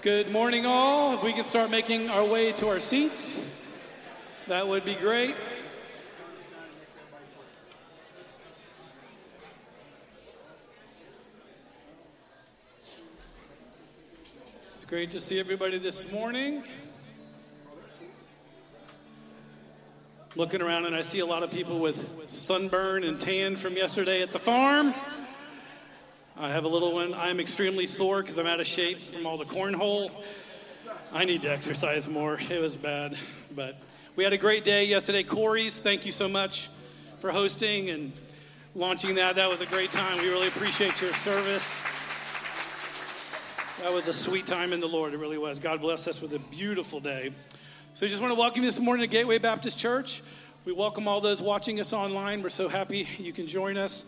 Good morning, all. If we can start making our way to our seats, that would be great. It's great to see everybody this morning. Looking around, and I see a lot of people with sunburn and tan from yesterday at the farm. I have a little one. I'm extremely sore because I'm out of shape from all the cornhole. I need to exercise more. It was bad. But we had a great day yesterday. Corey's, thank you so much for hosting and launching that. That was a great time. We really appreciate your service. That was a sweet time in the Lord. It really was. God bless us with a beautiful day. So I just want to welcome you this morning to Gateway Baptist Church. We welcome all those watching us online. We're so happy you can join us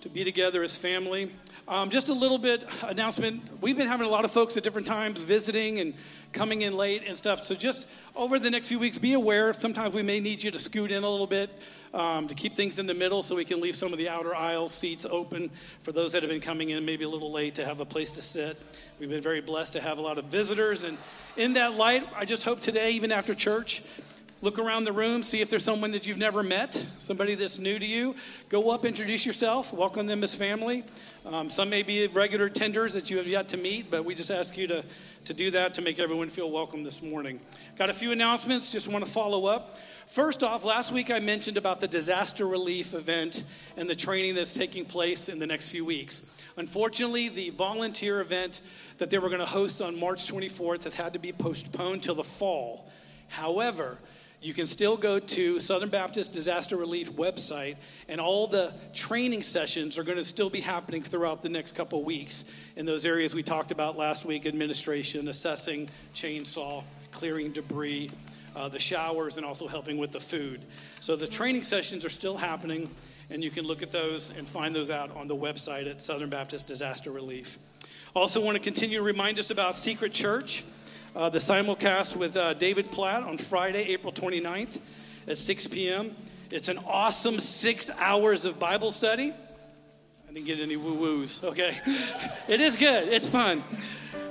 to be together as family. Um, just a little bit announcement. We've been having a lot of folks at different times visiting and coming in late and stuff. So just over the next few weeks, be aware. Sometimes we may need you to scoot in a little bit um, to keep things in the middle, so we can leave some of the outer aisle seats open for those that have been coming in maybe a little late to have a place to sit. We've been very blessed to have a lot of visitors, and in that light, I just hope today, even after church, Look around the room, see if there's someone that you've never met, somebody that's new to you. Go up, introduce yourself, welcome them as family. Um, some may be regular tenders that you have yet to meet, but we just ask you to, to do that to make everyone feel welcome this morning. Got a few announcements, just want to follow up. First off, last week I mentioned about the disaster relief event and the training that's taking place in the next few weeks. Unfortunately, the volunteer event that they were going to host on March 24th has had to be postponed till the fall. However, you can still go to Southern Baptist Disaster Relief website, and all the training sessions are going to still be happening throughout the next couple weeks in those areas we talked about last week administration, assessing, chainsaw, clearing debris, uh, the showers, and also helping with the food. So the training sessions are still happening, and you can look at those and find those out on the website at Southern Baptist Disaster Relief. Also, want to continue to remind us about Secret Church uh, the simulcast with uh, David Platt on Friday, April 29th at 6 p.m. It's an awesome six hours of Bible study. I didn't get any woo woos, okay? it is good, it's fun.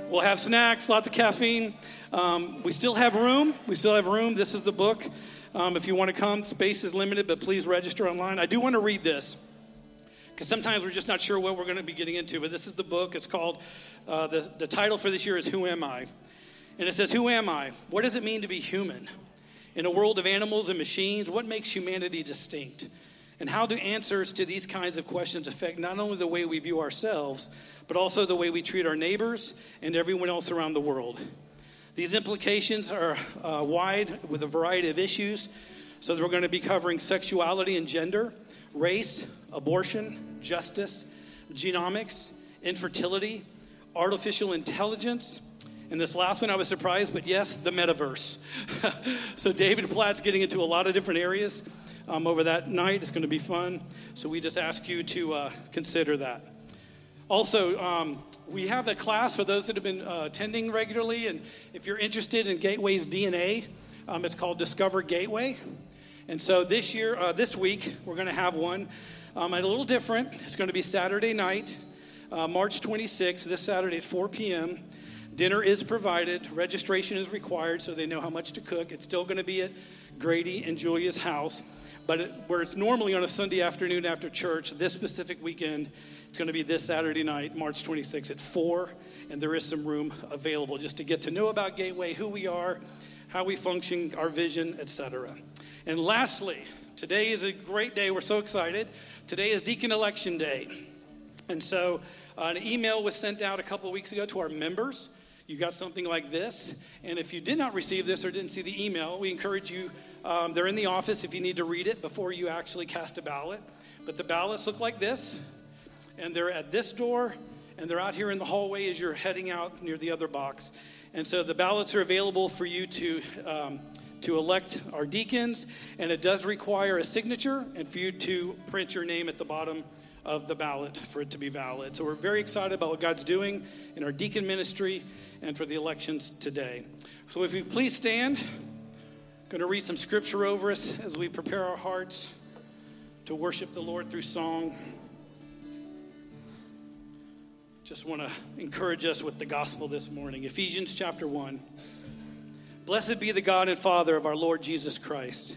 We'll have snacks, lots of caffeine. Um, we still have room. We still have room. This is the book. Um, if you want to come, space is limited, but please register online. I do want to read this because sometimes we're just not sure what we're going to be getting into. But this is the book. It's called, uh, the, the title for this year is Who Am I? And it says, Who am I? What does it mean to be human? In a world of animals and machines, what makes humanity distinct? And how do answers to these kinds of questions affect not only the way we view ourselves, but also the way we treat our neighbors and everyone else around the world? These implications are uh, wide with a variety of issues. So, we're going to be covering sexuality and gender, race, abortion, justice, genomics, infertility, artificial intelligence, and this last one, I was surprised, but yes, the metaverse. so David Platt's getting into a lot of different areas um, over that night. It's going to be fun. So we just ask you to uh, consider that. Also, um, we have a class for those that have been uh, attending regularly, and if you're interested in Gateway's DNA, um, it's called Discover Gateway. And so this year, uh, this week, we're going to have one. Um, a little different. It's going to be Saturday night, uh, March 26th, this Saturday at 4 p.m. Dinner is provided, registration is required so they know how much to cook. It's still going to be at Grady and Julia's house, but it, where it's normally on a Sunday afternoon after church, this specific weekend, it's going to be this Saturday night, March 26th at 4, and there is some room available just to get to know about Gateway, who we are, how we function, our vision, etc. And lastly, today is a great day. We're so excited. Today is Deacon Election Day. And so uh, an email was sent out a couple of weeks ago to our members you got something like this. And if you did not receive this or didn't see the email, we encourage you, um, they're in the office if you need to read it before you actually cast a ballot. But the ballots look like this, and they're at this door, and they're out here in the hallway as you're heading out near the other box. And so the ballots are available for you to, um, to elect our deacons, and it does require a signature and for you to print your name at the bottom of the ballot for it to be valid. So we're very excited about what God's doing in our deacon ministry and for the elections today. So if you please stand, I'm going to read some scripture over us as we prepare our hearts to worship the Lord through song. Just want to encourage us with the gospel this morning. Ephesians chapter 1. Blessed be the God and Father of our Lord Jesus Christ,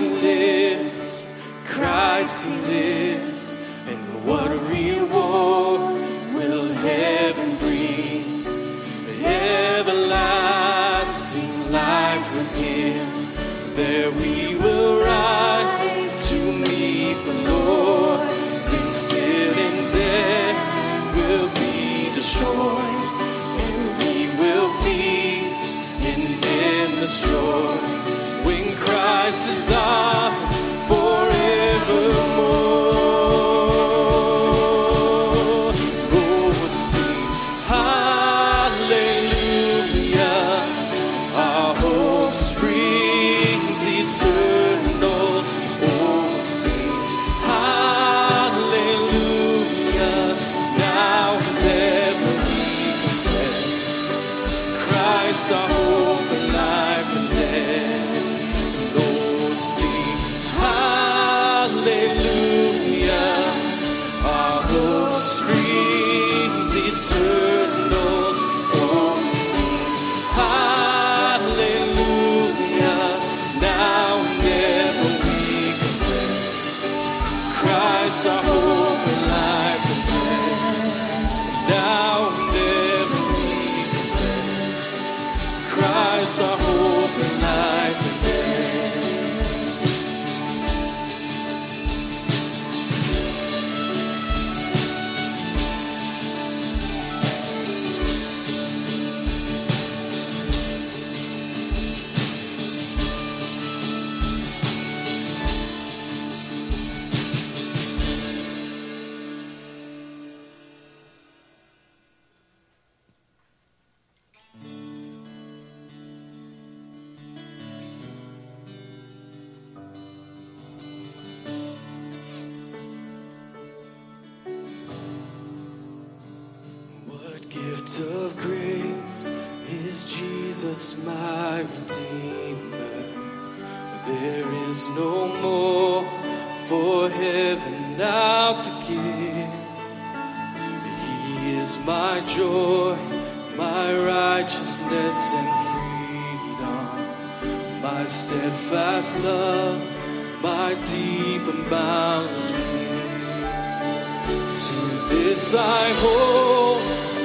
Christ lives, Christ lives,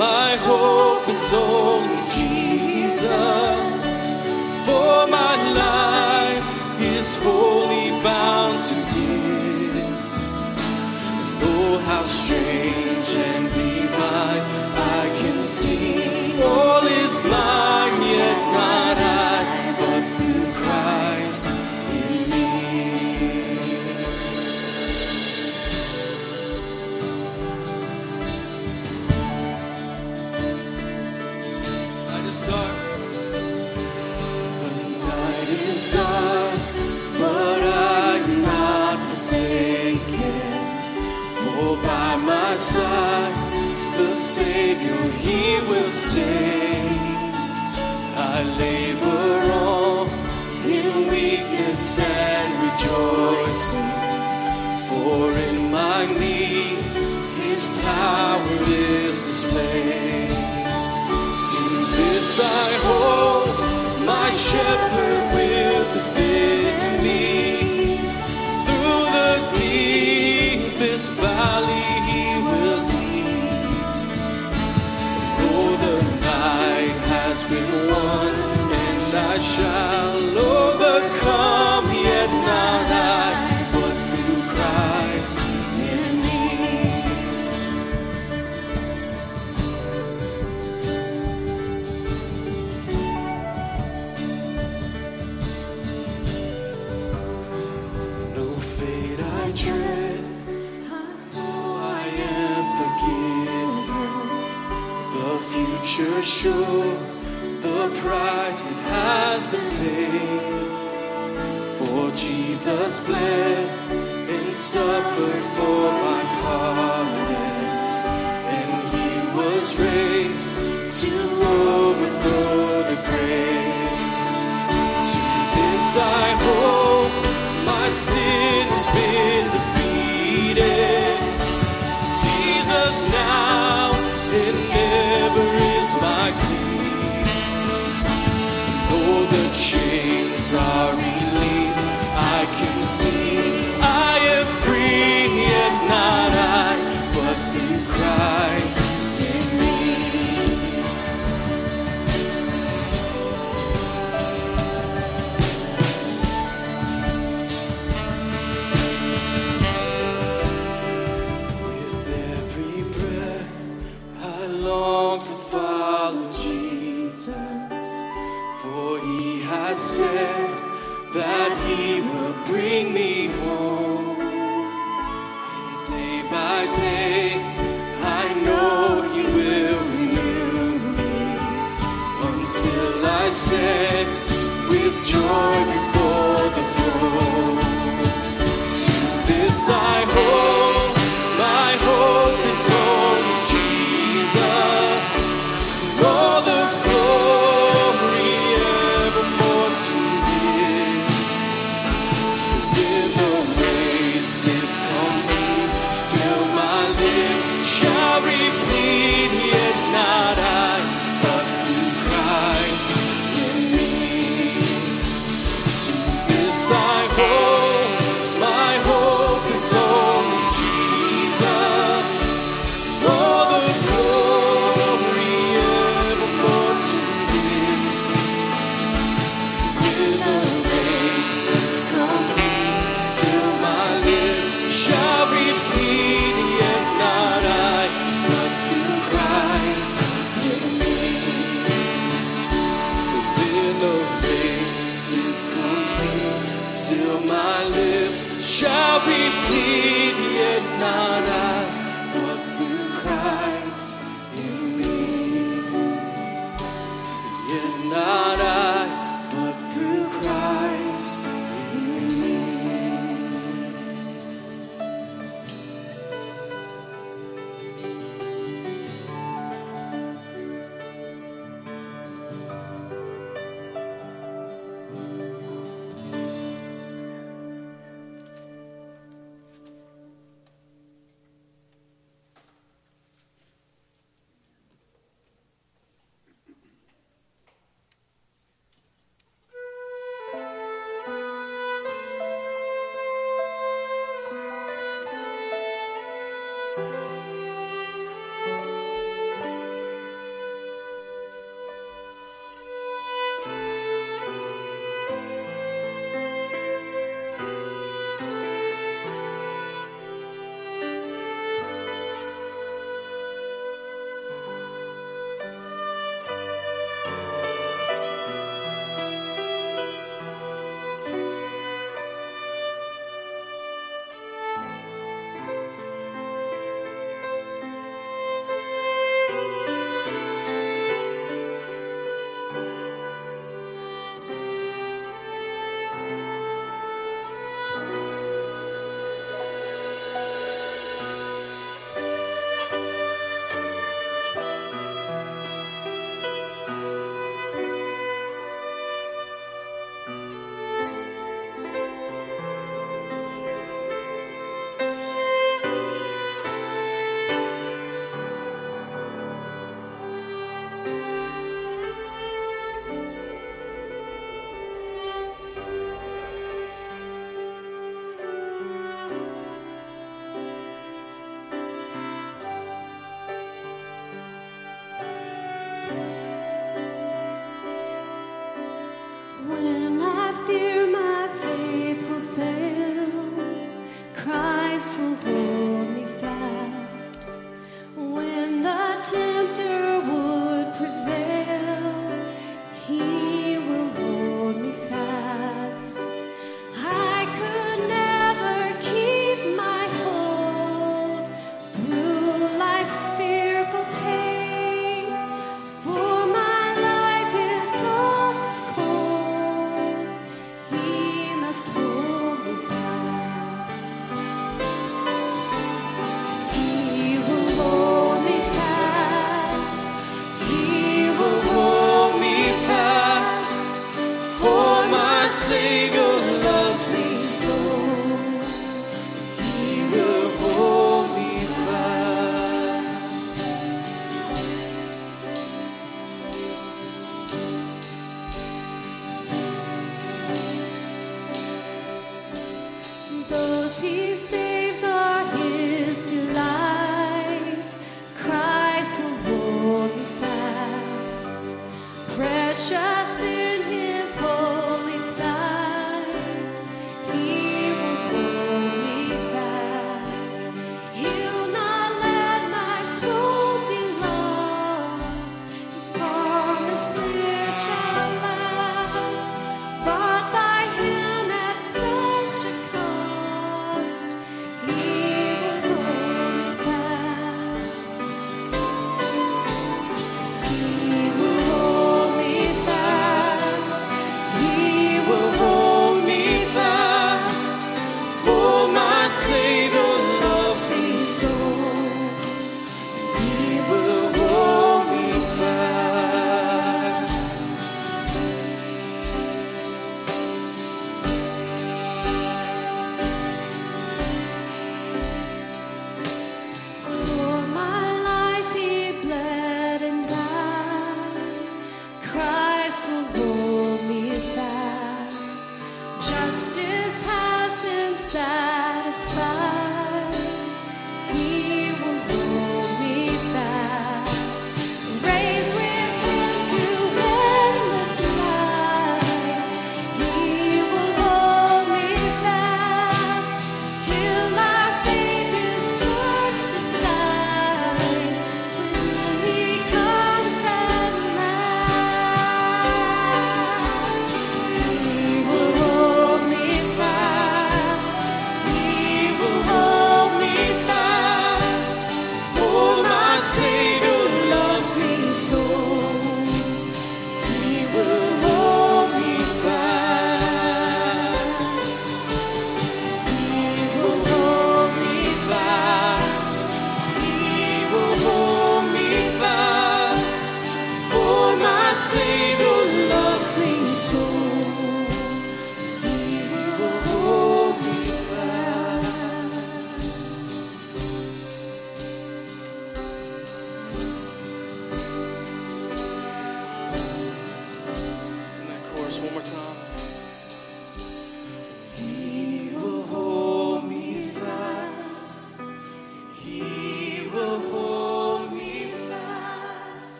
My hope is only I hold, my shepherd will defend me. Through the deepest valley he will lead. Though the night has been won, and I shall. Jesus bled and suffered for my pardon, and he was raised. said that he would bring me home. And day by day, I know he will renew me until I said with joy.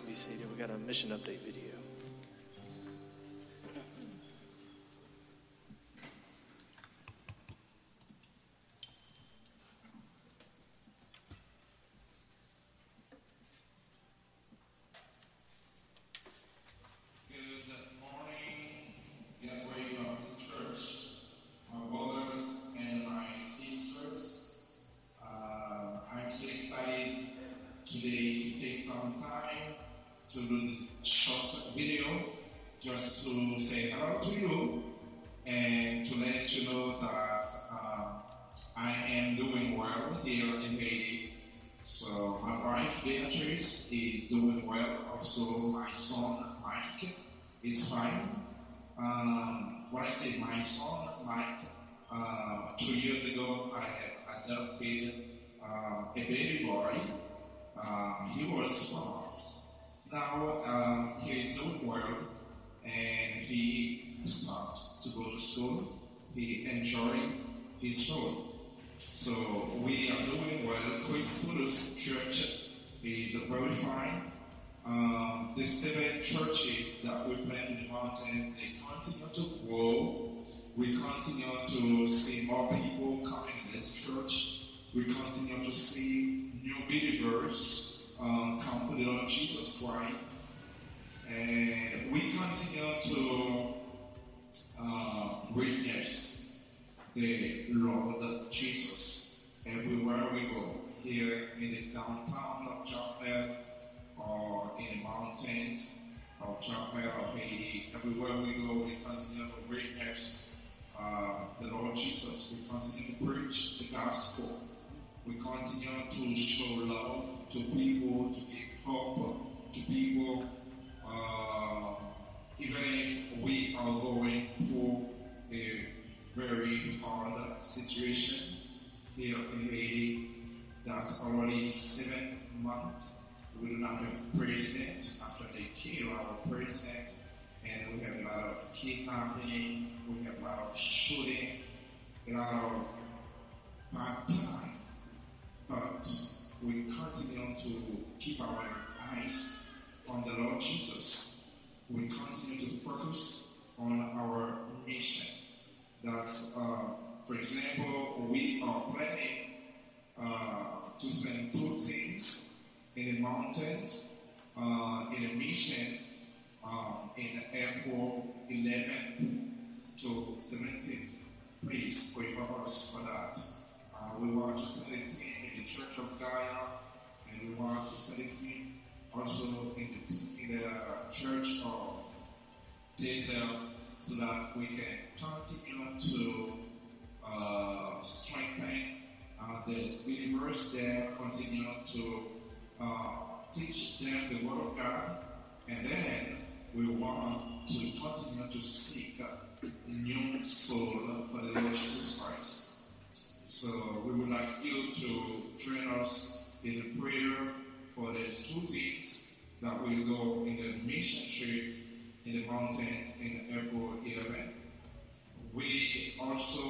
Can be. We got a mission update was. Now um, he is doing well, and he started to go to school. He enjoyed his school. So we are doing well. Christus Church is very fine. Um, the seven churches that we plant in the mountains, they continue to grow. We continue to see more people coming in this church. We continue to see new believers um, come to the Lord Jesus Christ. And we continue to uh, witness the Lord Jesus everywhere we go. Here in the downtown of Chapel or in the mountains of Chapel or Haiti, everywhere we go, we continue to witness uh, the Lord Jesus. We continue to preach the gospel. We continue to show love to people, to give hope to people. Uh, even if we are going through a very hard situation here in Haiti, that's already seven months. We do not have president after they kill our president, and we have a lot of kidnapping, we have a lot of shooting, a lot of bad time. But we continue to keep our eyes on the Lord Jesus. We continue to focus on our mission. That's, uh, for example, we are planning uh, to send two teams in the mountains uh, in a mission um, in April 11th to 17th. Please pray for us for that. Uh, we want to send a team the Church of Gaia, and we want to send a team also in the, in the Church of Diesel so that we can continue to uh, strengthen uh, the believers there, continue to uh, teach them the Word of God, and then we want to continue to seek new soul for the Lord Jesus Christ. So we would like you to train us in the prayer for the two teams that will go in the mission trips in the mountains in April 11th. We also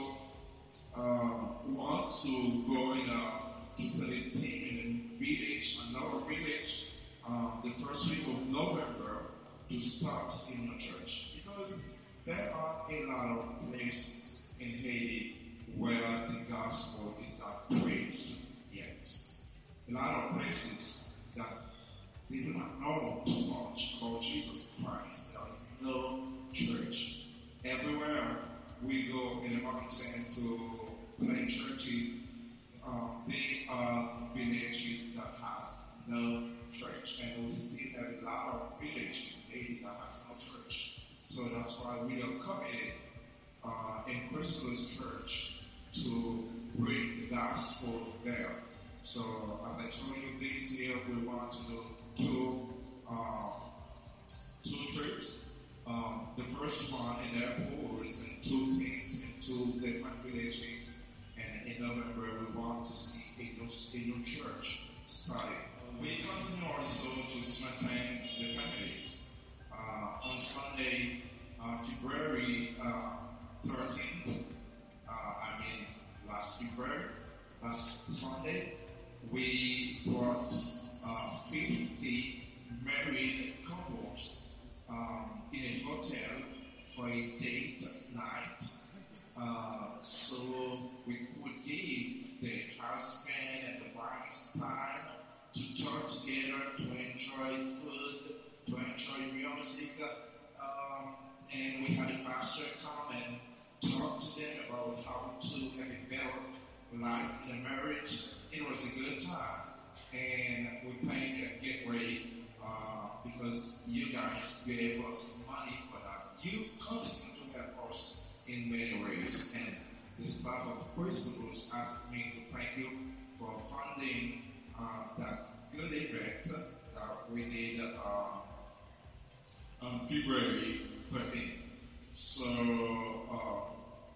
uh, want to go in a a team in a village, another village, um, the first week of November to start in a church because there are a lot of places in Haiti where the gospel is not preached yet. A lot of places that they do not know too much about Jesus Christ. There is no church. Everywhere we go in the mountain to plant churches, um, they are villages that has no church, and we still have a lot of villages Haiti that has no church. So that's why we are committed uh, in Christmas Church to bring the gospel there. So as I told you this year, we want to do two uh, two trips. Um, the first one in airport is in two teams in two different villages, and in November we want to see a new, a new church started. We continue also to strengthen the families. Uh, on Sunday, uh, February uh, 13th, uh, I mean, last February, last Sunday, we brought uh, 50 married couples um, in a hotel for a date night. Uh, so we could give the husband and the wife's time to talk together, to enjoy food, to enjoy music. Um, and we had a pastor come and talk to them about how to have a better life in a marriage. It was a good time. And we thank Gateway uh, because you guys gave us money for that. You continue to help us in many ways. And the staff of Principles asked me to thank you for funding uh, that good event that we did uh, on February 13th. So uh,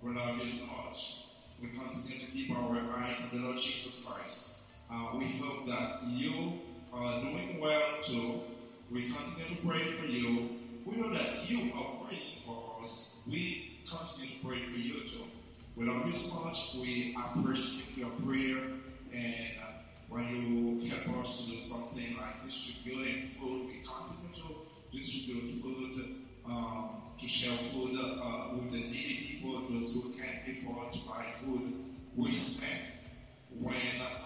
we love you so much. We continue to keep our eyes on the Lord Jesus Christ. Uh, we hope that you are doing well too. We continue to pray for you. We know that you are praying for us. We continue to pray for you too. We love you so much. We appreciate your prayer. And uh, when you help us to do something like distributing food, we continue to distribute food, um, to share food uh, with the needy people, those who can't afford to buy food. We spend when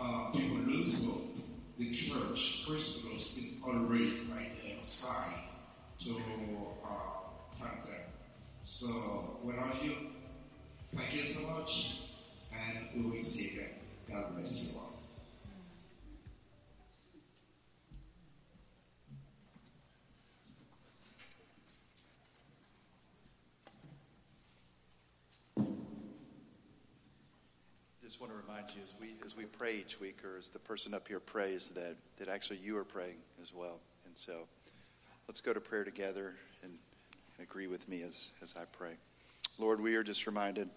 uh, people lose hope, the church, Christos, is always right there side to uh, help them. So love you. Thank you so much, and we will see you. God bless you all. You as we as we pray each week, or as the person up here prays, that that actually you are praying as well. And so, let's go to prayer together and agree with me as as I pray. Lord, we are just reminded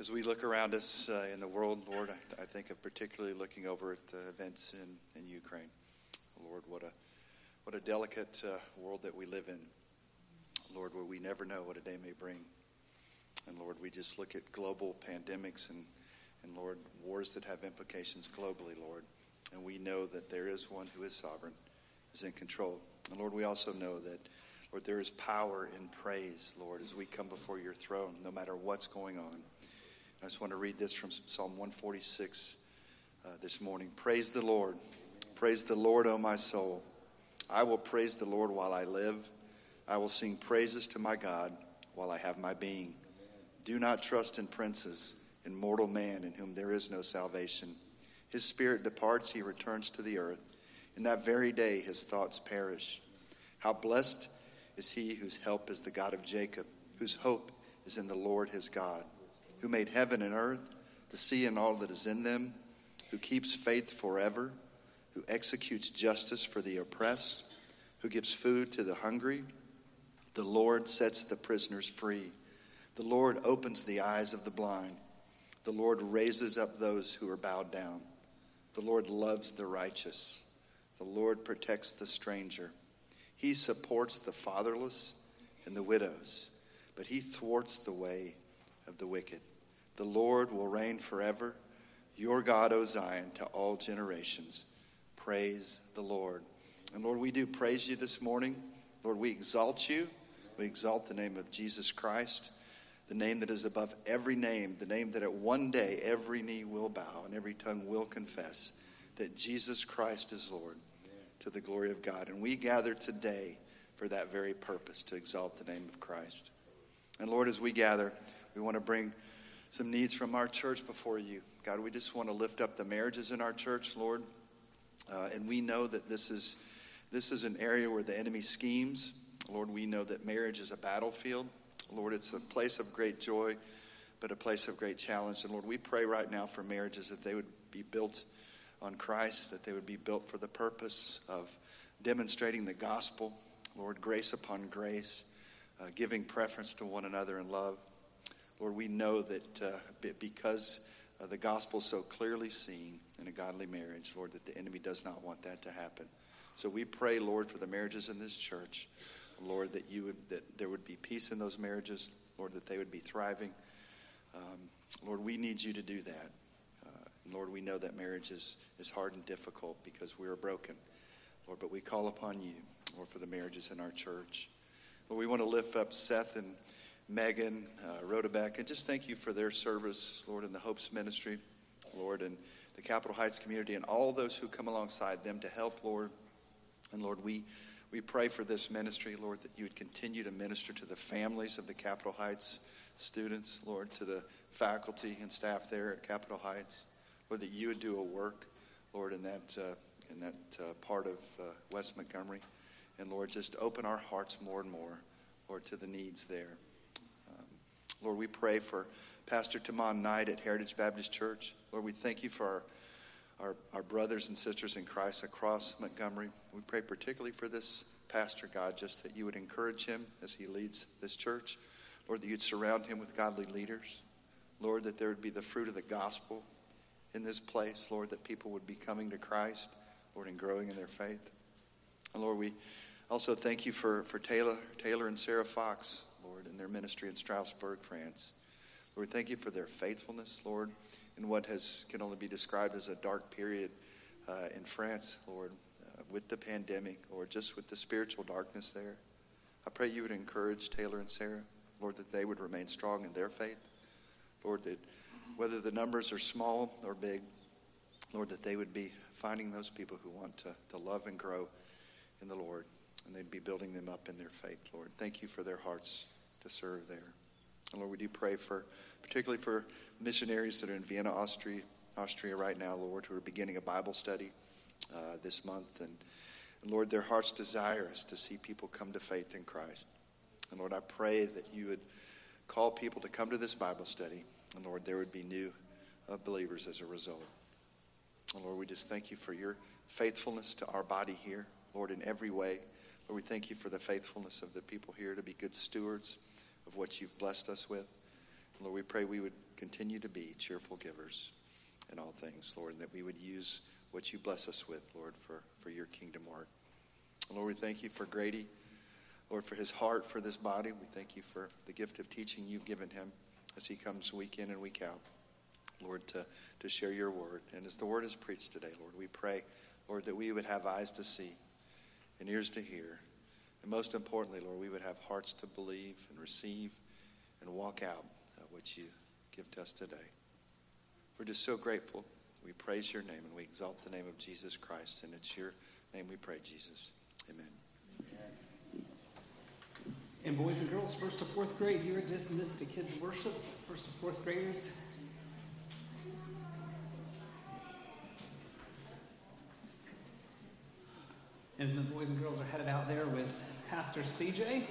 as we look around us uh, in the world, Lord. I, I think of particularly looking over at the events in in Ukraine. Lord, what a what a delicate uh, world that we live in. Lord, where we never know what a day may bring. And Lord, we just look at global pandemics and and Lord, wars that have implications globally, Lord. And we know that there is one who is sovereign, is in control. And Lord, we also know that, Lord, there is power in praise, Lord, as we come before your throne, no matter what's going on. I just want to read this from Psalm 146 uh, this morning. Praise the Lord. Praise the Lord, O my soul. I will praise the Lord while I live. I will sing praises to my God while I have my being. Do not trust in princes in mortal man in whom there is no salvation. His spirit departs, he returns to the earth. In that very day, his thoughts perish. How blessed is he whose help is the God of Jacob, whose hope is in the Lord his God, who made heaven and earth, the sea and all that is in them, who keeps faith forever, who executes justice for the oppressed, who gives food to the hungry. The Lord sets the prisoners free. The Lord opens the eyes of the blind. The Lord raises up those who are bowed down. The Lord loves the righteous. The Lord protects the stranger. He supports the fatherless and the widows, but he thwarts the way of the wicked. The Lord will reign forever. Your God, O Zion, to all generations. Praise the Lord. And Lord, we do praise you this morning. Lord, we exalt you. We exalt the name of Jesus Christ the name that is above every name, the name that at one day every knee will bow and every tongue will confess that Jesus Christ is Lord to the glory of God. And we gather today for that very purpose to exalt the name of Christ. And Lord, as we gather, we want to bring some needs from our church before you. God, we just want to lift up the marriages in our church, Lord. Uh, and we know that this is this is an area where the enemy schemes. Lord, we know that marriage is a battlefield. Lord, it's a place of great joy, but a place of great challenge. And Lord, we pray right now for marriages that they would be built on Christ, that they would be built for the purpose of demonstrating the gospel. Lord, grace upon grace, uh, giving preference to one another in love. Lord, we know that uh, because uh, the gospel is so clearly seen in a godly marriage, Lord, that the enemy does not want that to happen. So we pray, Lord, for the marriages in this church. Lord, that you would that there would be peace in those marriages, Lord, that they would be thriving. Um, Lord, we need you to do that. Uh, Lord, we know that marriage is, is hard and difficult because we are broken. Lord, but we call upon you, Lord, for the marriages in our church. Lord, we want to lift up Seth and Megan, uh, Rodebeck, and just thank you for their service, Lord, in the Hopes Ministry, Lord, and the Capitol Heights community, and all those who come alongside them to help, Lord. And Lord, we, we pray for this ministry, Lord, that you would continue to minister to the families of the Capitol Heights students, Lord, to the faculty and staff there at Capitol Heights, Lord, that you would do a work, Lord, in that, uh, in that uh, part of uh, West Montgomery. And Lord, just open our hearts more and more, Lord, to the needs there. Lord, we pray for Pastor Taman Knight at Heritage Baptist Church. Lord, we thank you for our, our, our, brothers and sisters in Christ across Montgomery. We pray particularly for this pastor, God, just that you would encourage him as he leads this church. Lord, that you'd surround him with godly leaders. Lord, that there would be the fruit of the gospel in this place. Lord, that people would be coming to Christ, Lord, and growing in their faith. And Lord, we also thank you for, for Taylor, Taylor and Sarah Fox Lord, in their ministry in Strasbourg, France. Lord, thank you for their faithfulness, Lord, in what has can only be described as a dark period uh, in France, Lord, uh, with the pandemic, or just with the spiritual darkness there. I pray you would encourage Taylor and Sarah, Lord, that they would remain strong in their faith. Lord, that whether the numbers are small or big, Lord, that they would be finding those people who want to, to love and grow in the Lord, and they'd be building them up in their faith, Lord. Thank you for their hearts to serve there. And Lord, we do pray for, particularly for missionaries that are in Vienna, Austria, Austria right now, Lord, who are beginning a Bible study uh, this month. And, and Lord, their heart's desire is to see people come to faith in Christ. And Lord, I pray that you would call people to come to this Bible study. And Lord, there would be new uh, believers as a result. And Lord, we just thank you for your faithfulness to our body here, Lord, in every way. Lord, we thank you for the faithfulness of the people here to be good stewards of what you've blessed us with. Lord, we pray we would continue to be cheerful givers in all things, Lord, and that we would use what you bless us with, Lord, for, for your kingdom work. Lord, we thank you for Grady, Lord, for his heart for this body. We thank you for the gift of teaching you've given him as he comes week in and week out, Lord, to, to share your word. And as the word is preached today, Lord, we pray, Lord, that we would have eyes to see and ears to hear and most importantly, Lord, we would have hearts to believe and receive and walk out what you give to us today. We're just so grateful. We praise your name and we exalt the name of Jesus Christ. And it's your name we pray, Jesus. Amen. And boys and girls, first to fourth grade, you are dismissed to kids' worships. First to fourth graders, as the boys and girls are headed out there with Pastor CJ.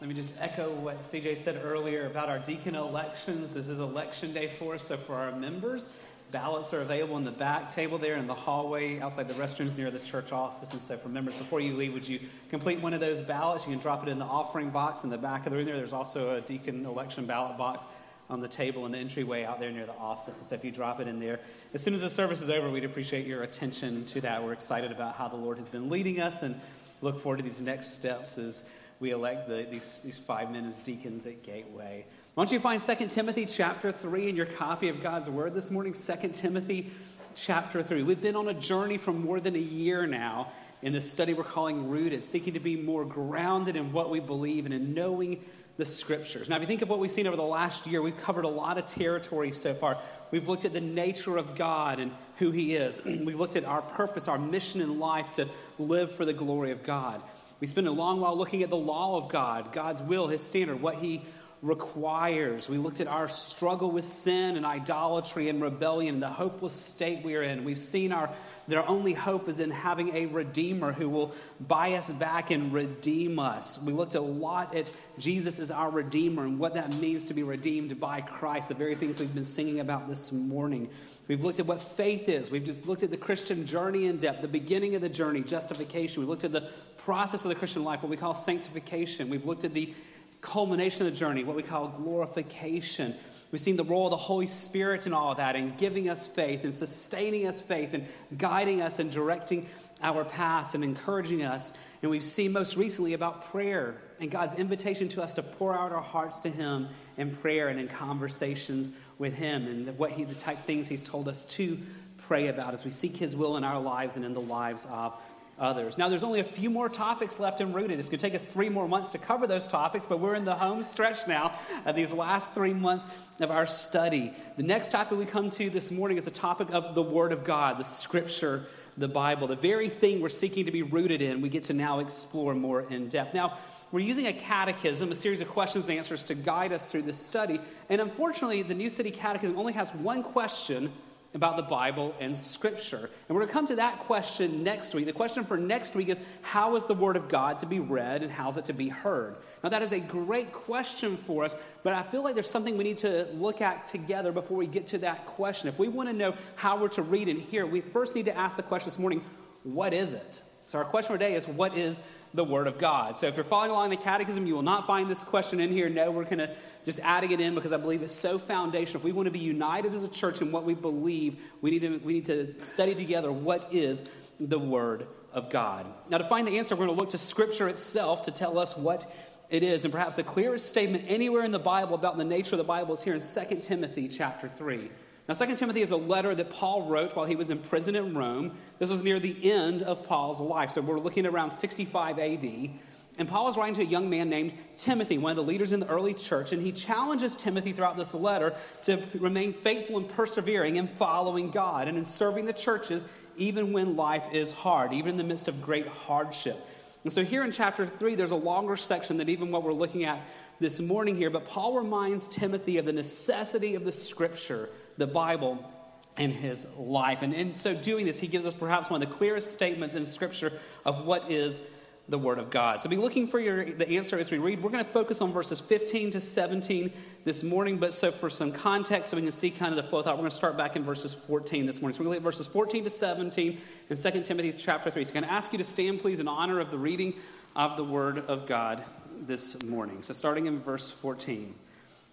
Let me just echo what CJ said earlier about our deacon elections. This is election day for us, so for our members, ballots are available in the back table there in the hallway outside the restrooms near the church office. And so, for members, before you leave, would you complete one of those ballots? You can drop it in the offering box in the back of the room there. There's also a deacon election ballot box on the table in the entryway out there near the office. And so if you drop it in there, as soon as the service is over, we'd appreciate your attention to that. We're excited about how the Lord has been leading us and look forward to these next steps as we elect the, these, these five men as deacons at Gateway. Why don't you find 2 Timothy chapter 3 in your copy of God's Word this morning? 2 Timothy chapter 3. We've been on a journey for more than a year now in this study we're calling Rooted, seeking to be more grounded in what we believe and in knowing the scriptures. Now, if you think of what we've seen over the last year, we've covered a lot of territory so far. We've looked at the nature of God and who He is. we've looked at our purpose, our mission in life to live for the glory of God. We spent a long while looking at the law of God, God's will, His standard, what He requires. We looked at our struggle with sin and idolatry and rebellion, the hopeless state we are in. We've seen our their only hope is in having a redeemer who will buy us back and redeem us. We looked a lot at Jesus as our redeemer and what that means to be redeemed by Christ, the very things we've been singing about this morning. We've looked at what faith is. We've just looked at the Christian journey in depth, the beginning of the journey, justification. We've looked at the process of the Christian life, what we call sanctification. We've looked at the culmination of the journey, what we call glorification. We've seen the role of the Holy Spirit in all of that, and giving us faith, and sustaining us faith, and guiding us and directing our paths and encouraging us. And we've seen most recently about prayer and God's invitation to us to pour out our hearts to Him in prayer and in conversations with Him, and what He, the type things He's told us to pray about as we seek His will in our lives and in the lives of others. Now, there's only a few more topics left in Rooted. It's going to take us three more months to cover those topics, but we're in the home stretch now of these last three months of our study. The next topic we come to this morning is a topic of the Word of God, the Scripture, the Bible, the very thing we're seeking to be rooted in. We get to now explore more in depth. Now, we're using a catechism, a series of questions and answers to guide us through this study. And unfortunately, the New City Catechism only has one question about the Bible and Scripture. And we're going to come to that question next week. The question for next week is how is the Word of God to be read and how is it to be heard? Now, that is a great question for us, but I feel like there's something we need to look at together before we get to that question. If we want to know how we're to read and hear, we first need to ask the question this morning what is it? So, our question today is what is the Word of God? So, if you're following along the catechism, you will not find this question in here. No, we're going to just adding it in because I believe it's so foundational. If we want to be united as a church in what we believe, we need to, we need to study together what is the Word of God. Now, to find the answer, we're going to look to Scripture itself to tell us what it is. And perhaps the clearest statement anywhere in the Bible about the nature of the Bible is here in 2 Timothy chapter 3. Now, 2 Timothy is a letter that Paul wrote while he was in prison in Rome. This was near the end of Paul's life. So we're looking around 65 AD. And Paul is writing to a young man named Timothy, one of the leaders in the early church, and he challenges Timothy throughout this letter to remain faithful and persevering in following God and in serving the churches even when life is hard, even in the midst of great hardship. And so here in chapter 3, there's a longer section than even what we're looking at this morning here, but Paul reminds Timothy of the necessity of the scripture the Bible in his life. And in so doing this, he gives us perhaps one of the clearest statements in Scripture of what is the Word of God. So be looking for your, the answer as we read. We're going to focus on verses 15 to 17 this morning, but so for some context, so we can see kind of the flow thought, we're going to start back in verses 14 this morning. So we're going to look at verses 14 to 17 in 2 Timothy chapter 3. So I'm going to ask you to stand, please, in honor of the reading of the Word of God this morning. So starting in verse 14.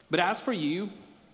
But as for you,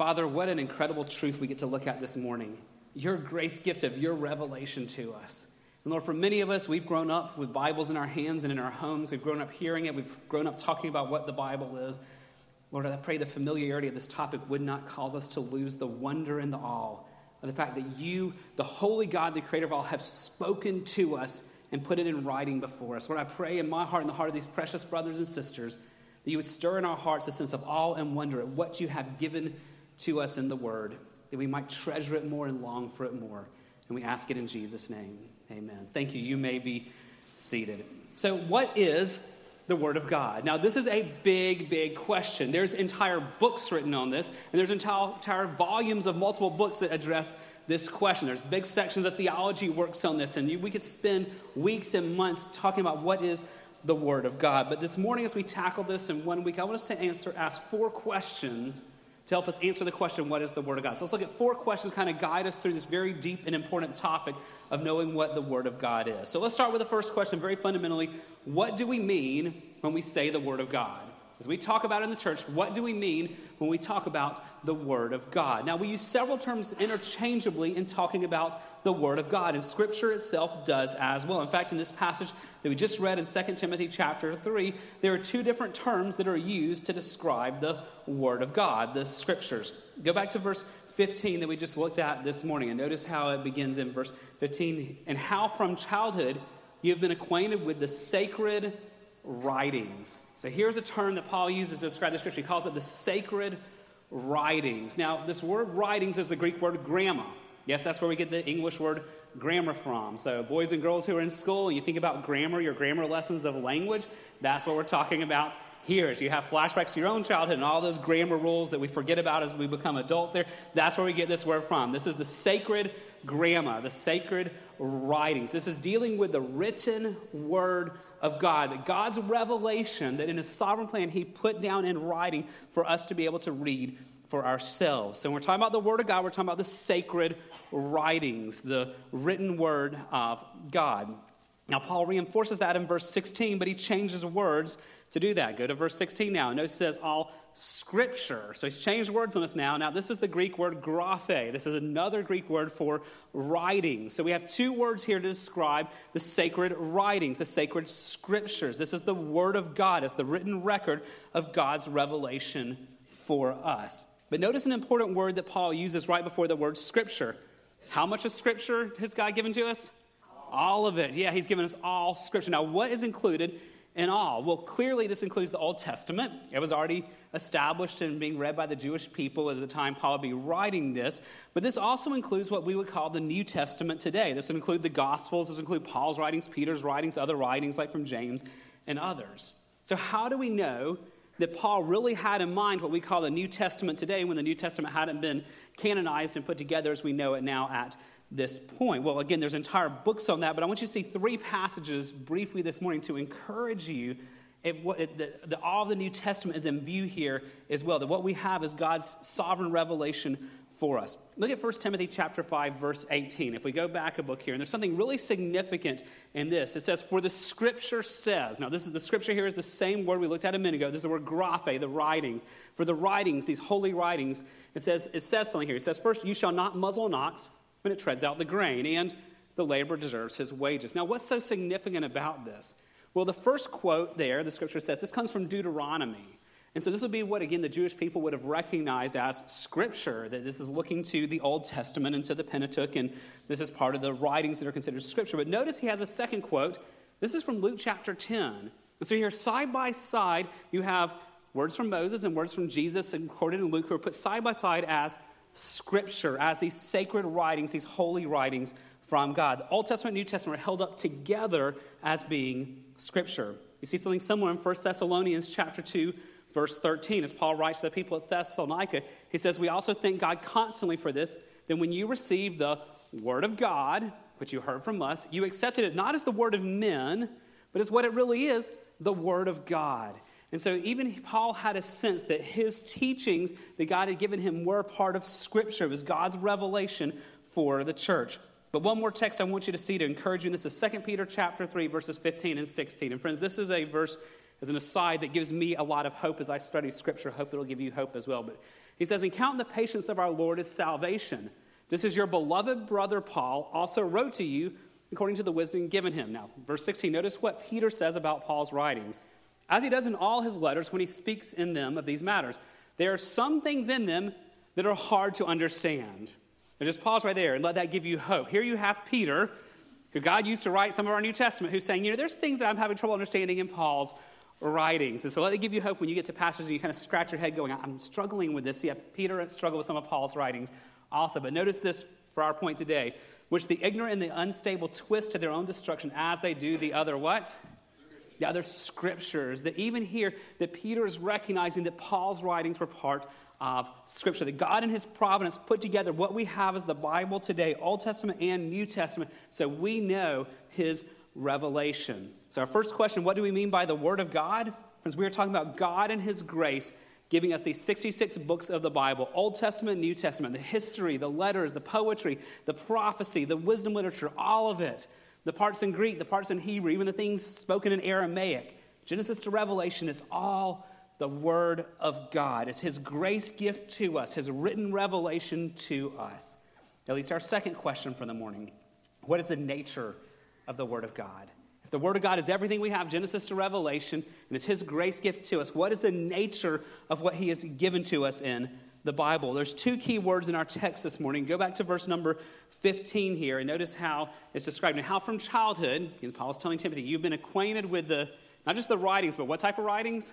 Father, what an incredible truth we get to look at this morning. Your grace gift of your revelation to us. And Lord, for many of us, we've grown up with Bibles in our hands and in our homes. We've grown up hearing it. We've grown up talking about what the Bible is. Lord, I pray the familiarity of this topic would not cause us to lose the wonder and the awe of the fact that you, the holy God, the creator of all, have spoken to us and put it in writing before us. Lord, I pray in my heart and the heart of these precious brothers and sisters that you would stir in our hearts a sense of awe and wonder at what you have given to us in the Word, that we might treasure it more and long for it more. And we ask it in Jesus' name. Amen. Thank you. You may be seated. So, what is the Word of God? Now, this is a big, big question. There's entire books written on this, and there's entire, entire volumes of multiple books that address this question. There's big sections of theology works on this, and we could spend weeks and months talking about what is the Word of God. But this morning, as we tackle this in one week, I want us to answer, ask four questions to help us answer the question, what is the Word of God? So let's look at four questions, kind of guide us through this very deep and important topic of knowing what the Word of God is. So let's start with the first question, very fundamentally what do we mean when we say the Word of God? As we talk about in the church, what do we mean when we talk about the Word of God? Now, we use several terms interchangeably in talking about the Word of God, and Scripture itself does as well. In fact, in this passage that we just read in 2 Timothy chapter 3, there are two different terms that are used to describe the Word of God, the Scriptures. Go back to verse 15 that we just looked at this morning, and notice how it begins in verse 15 and how from childhood you have been acquainted with the sacred writings. So here's a term that Paul uses to describe the scripture. He calls it the sacred writings. Now, this word writings is the Greek word grammar. Yes, that's where we get the English word grammar from. So, boys and girls who are in school and you think about grammar, your grammar lessons of language, that's what we're talking about here. As you have flashbacks to your own childhood and all those grammar rules that we forget about as we become adults there, that's where we get this word from. This is the sacred grammar, the sacred writings. This is dealing with the written word of God, that God's revelation that in His sovereign plan He put down in writing for us to be able to read for ourselves. So when we're talking about the Word of God, we're talking about the sacred writings, the written Word of God. Now, Paul reinforces that in verse 16, but he changes words to do that. Go to verse 16 now. Notice it says all scripture. So he's changed words on us now. Now, this is the Greek word graphe. This is another Greek word for writing. So we have two words here to describe the sacred writings, the sacred scriptures. This is the word of God, it's the written record of God's revelation for us. But notice an important word that Paul uses right before the word scripture. How much of scripture has God given to us? All of it. Yeah, he's given us all scripture. Now, what is included in all? Well, clearly, this includes the Old Testament. It was already established and being read by the Jewish people at the time Paul would be writing this. But this also includes what we would call the New Testament today. This would include the Gospels, this would include Paul's writings, Peter's writings, other writings like from James and others. So, how do we know that Paul really had in mind what we call the New Testament today when the New Testament hadn't been canonized and put together as we know it now at this point? Well, again, there's entire books on that, but I want you to see three passages briefly this morning to encourage you. If what, if the, the, all of the New Testament is in view here as well. That what we have is God's sovereign revelation for us. Look at 1 Timothy chapter 5 verse 18. If we go back a book here and there's something really significant in this. It says for the scripture says. Now this is the scripture here is the same word we looked at a minute ago. This is the word graphe, the writings. For the writings, these holy writings, it says it says something here. It says first you shall not muzzle an ox when it treads out the grain, and the laborer deserves his wages. Now, what's so significant about this? Well, the first quote there, the scripture says, this comes from Deuteronomy. And so this would be what, again, the Jewish people would have recognized as scripture, that this is looking to the Old Testament and to the Pentateuch, and this is part of the writings that are considered scripture. But notice he has a second quote. This is from Luke chapter 10. And so here, side by side, you have words from Moses and words from Jesus, and quoted in Luke, who are put side by side as Scripture as these sacred writings, these holy writings from God. The Old Testament and New Testament are held up together as being Scripture. You see something similar in 1 Thessalonians chapter 2, verse 13. As Paul writes to the people at Thessalonica, he says, We also thank God constantly for this, that when you received the Word of God, which you heard from us, you accepted it not as the Word of men, but as what it really is the Word of God. And so even Paul had a sense that his teachings that God had given him were part of Scripture. It was God's revelation for the church. But one more text I want you to see to encourage you, and this is 2 Peter chapter 3, verses 15 and 16. And friends, this is a verse as an aside that gives me a lot of hope as I study Scripture. Hope it'll give you hope as well. But he says, And count the patience of our Lord as salvation. This is your beloved brother Paul, also wrote to you according to the wisdom given him. Now, verse 16, notice what Peter says about Paul's writings as he does in all his letters when he speaks in them of these matters. There are some things in them that are hard to understand. Now just pause right there and let that give you hope. Here you have Peter, who God used to write some of our New Testament, who's saying, you know, there's things that I'm having trouble understanding in Paul's writings. And so let it give you hope when you get to passages and you kind of scratch your head going, I'm struggling with this. Yeah, Peter struggled with some of Paul's writings also. But notice this for our point today, which the ignorant and the unstable twist to their own destruction as they do the other what? The other scriptures, that even here, that Peter is recognizing that Paul's writings were part of Scripture. That God in His providence put together what we have as the Bible today, Old Testament and New Testament, so we know His revelation. So, our first question what do we mean by the Word of God? Friends, we are talking about God and His grace giving us these 66 books of the Bible Old Testament, New Testament, the history, the letters, the poetry, the prophecy, the wisdom literature, all of it the parts in Greek, the parts in Hebrew, even the things spoken in Aramaic. Genesis to Revelation is all the Word of God. It's His grace gift to us, His written revelation to us. At least our second question for the morning What is the nature of the Word of God? If the Word of God is everything we have, Genesis to Revelation, and it's His grace gift to us, what is the nature of what He has given to us in the Bible. There's two key words in our text this morning. Go back to verse number 15 here and notice how it's described. And how from childhood, Paul's telling Timothy, you've been acquainted with the, not just the writings, but what type of writings?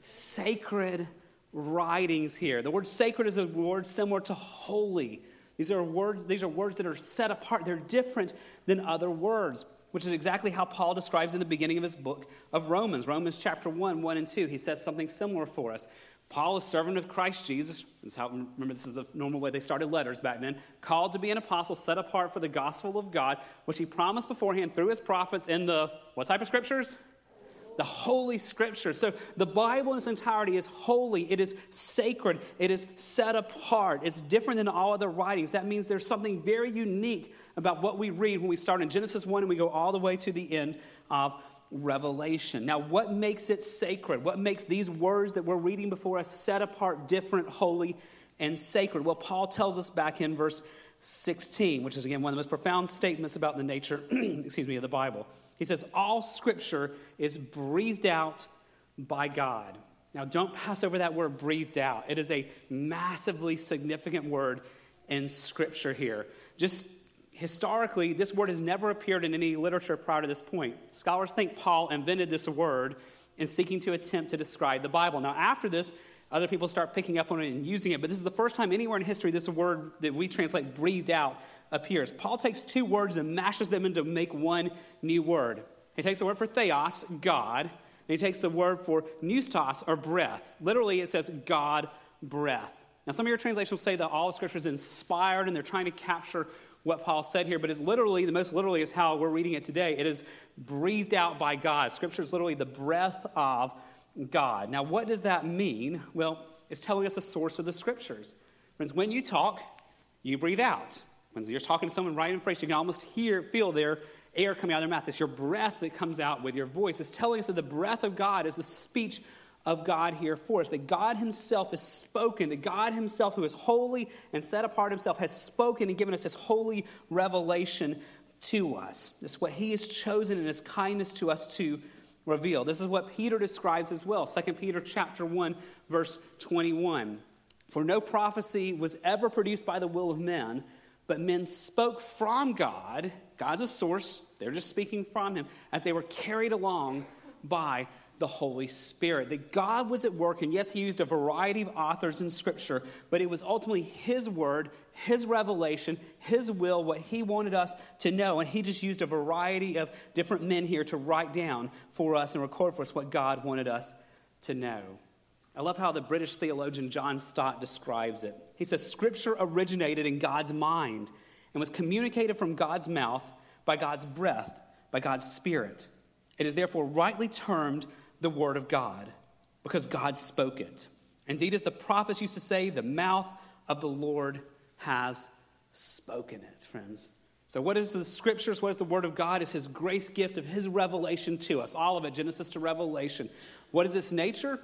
Sacred writings here. The word sacred is a word similar to holy. These are words, these are words that are set apart. They're different than other words, which is exactly how Paul describes in the beginning of his book of Romans. Romans chapter 1, 1 and 2. He says something similar for us. Paul, a servant of Christ Jesus, this how, remember this is the normal way they started letters back then, called to be an apostle set apart for the gospel of God, which he promised beforehand through his prophets in the what type of scriptures? the Holy Scripture. So the Bible in its entirety is holy, it is sacred, it is set apart. It's different than all other writings. That means there's something very unique about what we read when we start in Genesis 1 and we go all the way to the end of Revelation. Now, what makes it sacred? What makes these words that we're reading before us set apart, different, holy, and sacred? Well, Paul tells us back in verse 16, which is again one of the most profound statements about the nature, excuse me, of the Bible. He says, All scripture is breathed out by God. Now, don't pass over that word breathed out. It is a massively significant word in scripture here. Just historically, this word has never appeared in any literature prior to this point. Scholars think Paul invented this word in seeking to attempt to describe the Bible. Now, after this, other people start picking up on it and using it, but this is the first time anywhere in history this word that we translate breathed out appears. Paul takes two words and mashes them into make one new word. He takes the word for theos, God, and he takes the word for pneustos, or breath. Literally, it says God breath. Now, some of your translations will say that all of Scripture is inspired and they're trying to capture what Paul said here, but it's literally, the most literally is how we're reading it today. It is breathed out by God. Scripture is literally the breath of God. Now, what does that mean? Well, it's telling us the source of the Scriptures. Friends, when you talk, you breathe out. When you're talking to someone right in front, you can almost hear, feel their air coming out of their mouth. It's your breath that comes out with your voice. It's telling us that the breath of God is the speech of God here for us. That God Himself has spoken, that God Himself, who is holy and set apart Himself, has spoken and given us His holy revelation to us. This is what He has chosen in His kindness to us to reveal. This is what Peter describes as well. 2 Peter chapter 1, verse 21. For no prophecy was ever produced by the will of men, but men spoke from God. God's a source. They're just speaking from Him as they were carried along by the Holy Spirit. That God was at work, and yes, He used a variety of authors in Scripture, but it was ultimately His word, His revelation, His will, what He wanted us to know. And He just used a variety of different men here to write down for us and record for us what God wanted us to know. I love how the British theologian John Stott describes it. He says, Scripture originated in God's mind and was communicated from God's mouth by God's breath, by God's Spirit. It is therefore rightly termed the Word of God because God spoke it. Indeed, as the prophets used to say, the mouth of the Lord has spoken it, friends. So, what is the scriptures? What is the Word of God? Is His grace gift of His revelation to us, all of it, Genesis to Revelation. What is its nature?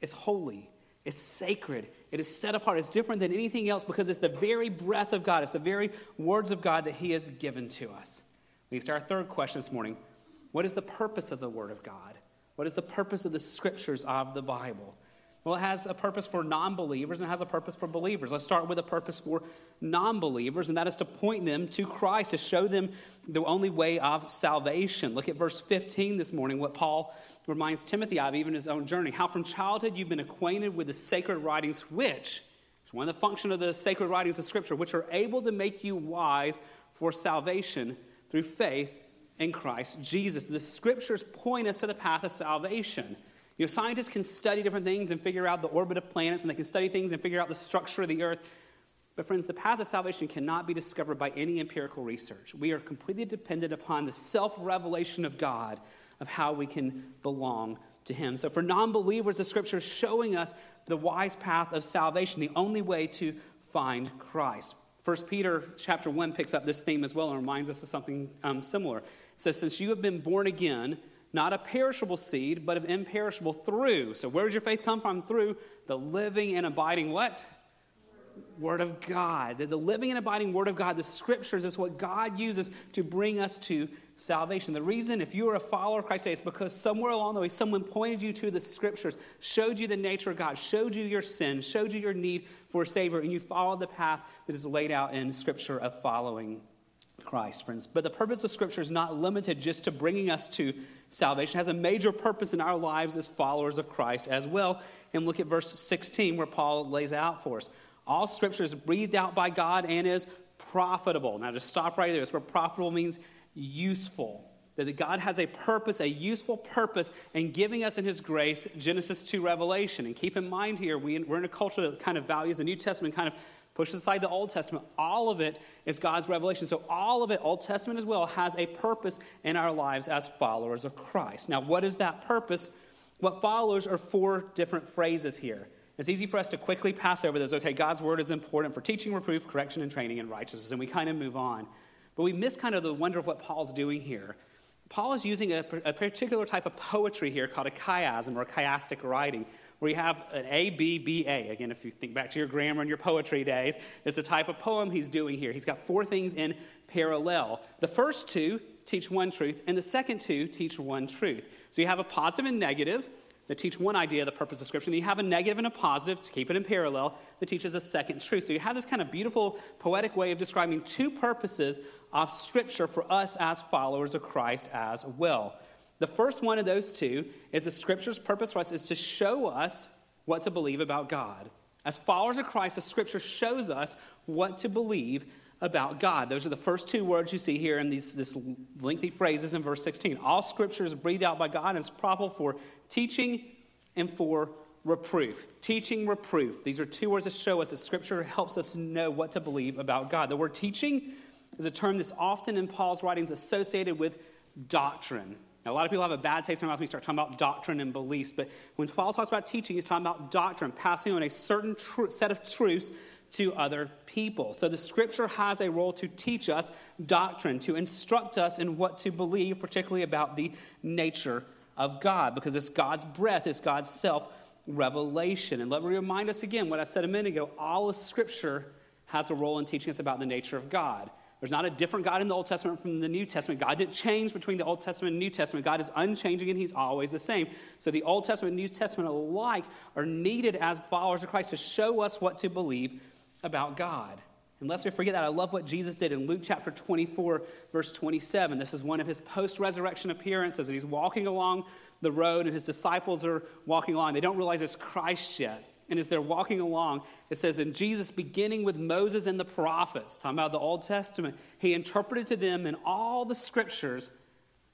It's holy, it's sacred, it is set apart, it's different than anything else because it's the very breath of God, it's the very words of God that He has given to us. We start our third question this morning What is the purpose of the Word of God? What is the purpose of the scriptures of the Bible? Well, it has a purpose for non believers and it has a purpose for believers. Let's start with a purpose for non believers, and that is to point them to Christ, to show them the only way of salvation. Look at verse 15 this morning, what Paul reminds Timothy of, even his own journey. How from childhood you've been acquainted with the sacred writings, which, it's one of the function of the sacred writings of Scripture, which are able to make you wise for salvation through faith in Christ Jesus. The scriptures point us to the path of salvation. You know, scientists can study different things and figure out the orbit of planets, and they can study things and figure out the structure of the earth. But, friends, the path of salvation cannot be discovered by any empirical research. We are completely dependent upon the self revelation of God of how we can belong to Him. So, for non believers, the scripture is showing us the wise path of salvation, the only way to find Christ. First Peter chapter 1 picks up this theme as well and reminds us of something um, similar says, Since you have been born again, not a perishable seed, but of imperishable through. So where does your faith come from? Through the living and abiding what? Word of God. The living and abiding Word of God, the Scriptures, is what God uses to bring us to salvation. The reason, if you are a follower of Christ, today, is because somewhere along the way, someone pointed you to the Scriptures, showed you the nature of God, showed you your sin, showed you your need for a Savior, and you followed the path that is laid out in Scripture of following Christ, friends. But the purpose of Scripture is not limited just to bringing us to salvation. It has a major purpose in our lives as followers of Christ as well. And look at verse 16 where Paul lays out for us. All Scripture is breathed out by God and is profitable. Now, just stop right there. That's where profitable means useful. That God has a purpose, a useful purpose, in giving us in His grace Genesis to Revelation. And keep in mind here, we, we're in a culture that kind of values the New Testament kind of Pushes aside the Old Testament. All of it is God's revelation. So, all of it, Old Testament as well, has a purpose in our lives as followers of Christ. Now, what is that purpose? What follows are four different phrases here. It's easy for us to quickly pass over those. Okay, God's word is important for teaching, reproof, correction, and training in righteousness, and we kind of move on. But we miss kind of the wonder of what Paul's doing here. Paul is using a, a particular type of poetry here called a chiasm or a chiastic writing, where you have an A, B, B, A. Again, if you think back to your grammar and your poetry days, it's the type of poem he's doing here. He's got four things in parallel. The first two teach one truth, and the second two teach one truth. So you have a positive and negative that teach one idea of the purpose of Scripture. Then you have a negative and a positive to keep it in parallel that teaches a second truth. So you have this kind of beautiful poetic way of describing two purposes of Scripture for us as followers of Christ as well. The first one of those two is the Scripture's purpose for us is to show us what to believe about God. As followers of Christ, the Scripture shows us what to believe about God. Those are the first two words you see here in these this lengthy phrases in verse 16. All scripture is breathed out by God and is profitable for teaching and for reproof. Teaching, reproof. These are two words that show us that scripture helps us know what to believe about God. The word teaching is a term that's often in Paul's writings associated with doctrine. Now, a lot of people have a bad taste in their mouth when we start talking about doctrine and beliefs, but when Paul talks about teaching, he's talking about doctrine, passing on a certain tr- set of truths to other people. So the scripture has a role to teach us doctrine, to instruct us in what to believe, particularly about the nature of God, because it's God's breath, it's God's self revelation. And let me remind us again what I said a minute ago all of scripture has a role in teaching us about the nature of God. There's not a different God in the Old Testament from the New Testament. God didn't change between the Old Testament and New Testament. God is unchanging and He's always the same. So the Old Testament and New Testament alike are needed as followers of Christ to show us what to believe about God. And lest we forget that, I love what Jesus did in Luke chapter 24, verse 27. This is one of his post resurrection appearances, and he's walking along the road, and his disciples are walking along. They don't realize it's Christ yet. And as they're walking along, it says, And Jesus, beginning with Moses and the prophets, talking about the Old Testament, he interpreted to them in all the scriptures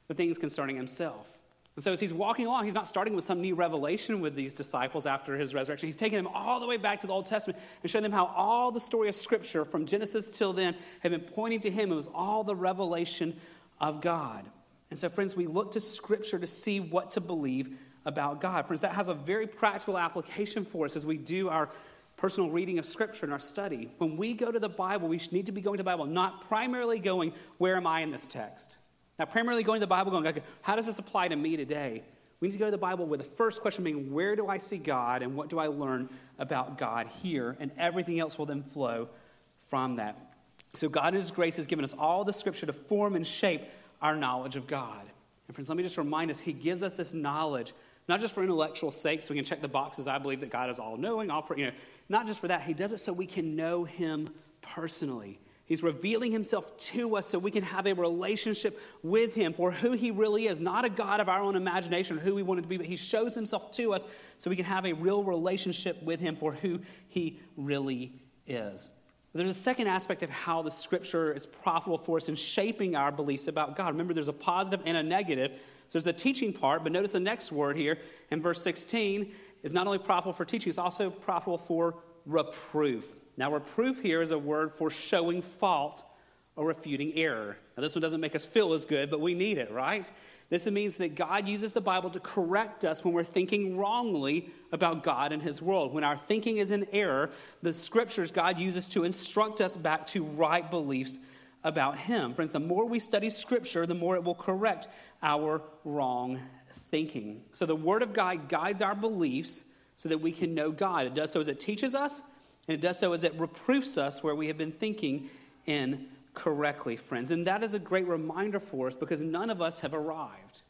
the things concerning himself. And so as he's walking along, he's not starting with some new revelation with these disciples after his resurrection. He's taking them all the way back to the Old Testament and showing them how all the story of Scripture from Genesis till then had been pointing to him. It was all the revelation of God. And so, friends, we look to Scripture to see what to believe about God. Friends, that has a very practical application for us as we do our personal reading of Scripture and our study. When we go to the Bible, we need to be going to the Bible, not primarily going, Where am I in this text? Now, primarily going to the Bible, going, okay, how does this apply to me today? We need to go to the Bible with the first question being, where do I see God and what do I learn about God here? And everything else will then flow from that. So, God in His grace has given us all the scripture to form and shape our knowledge of God. And, friends, let me just remind us He gives us this knowledge, not just for intellectual sake, so we can check the boxes. I believe that God is all knowing, all, you know, not just for that. He does it so we can know Him personally. He's revealing himself to us so we can have a relationship with him for who he really is, not a God of our own imagination or who we wanted to be, but he shows himself to us so we can have a real relationship with him for who he really is. There's a second aspect of how the scripture is profitable for us in shaping our beliefs about God. Remember, there's a positive and a negative. So there's the teaching part, but notice the next word here in verse 16 is not only profitable for teaching, it's also profitable for reproof. Now, reproof here is a word for showing fault or refuting error. Now, this one doesn't make us feel as good, but we need it, right? This means that God uses the Bible to correct us when we're thinking wrongly about God and His world. When our thinking is in error, the scriptures God uses to instruct us back to right beliefs about Him. Friends, the more we study Scripture, the more it will correct our wrong thinking. So the Word of God guides our beliefs so that we can know God. It does so as it teaches us, and it does so as it reproofs us where we have been thinking incorrectly, friends. And that is a great reminder for us because none of us have arrived.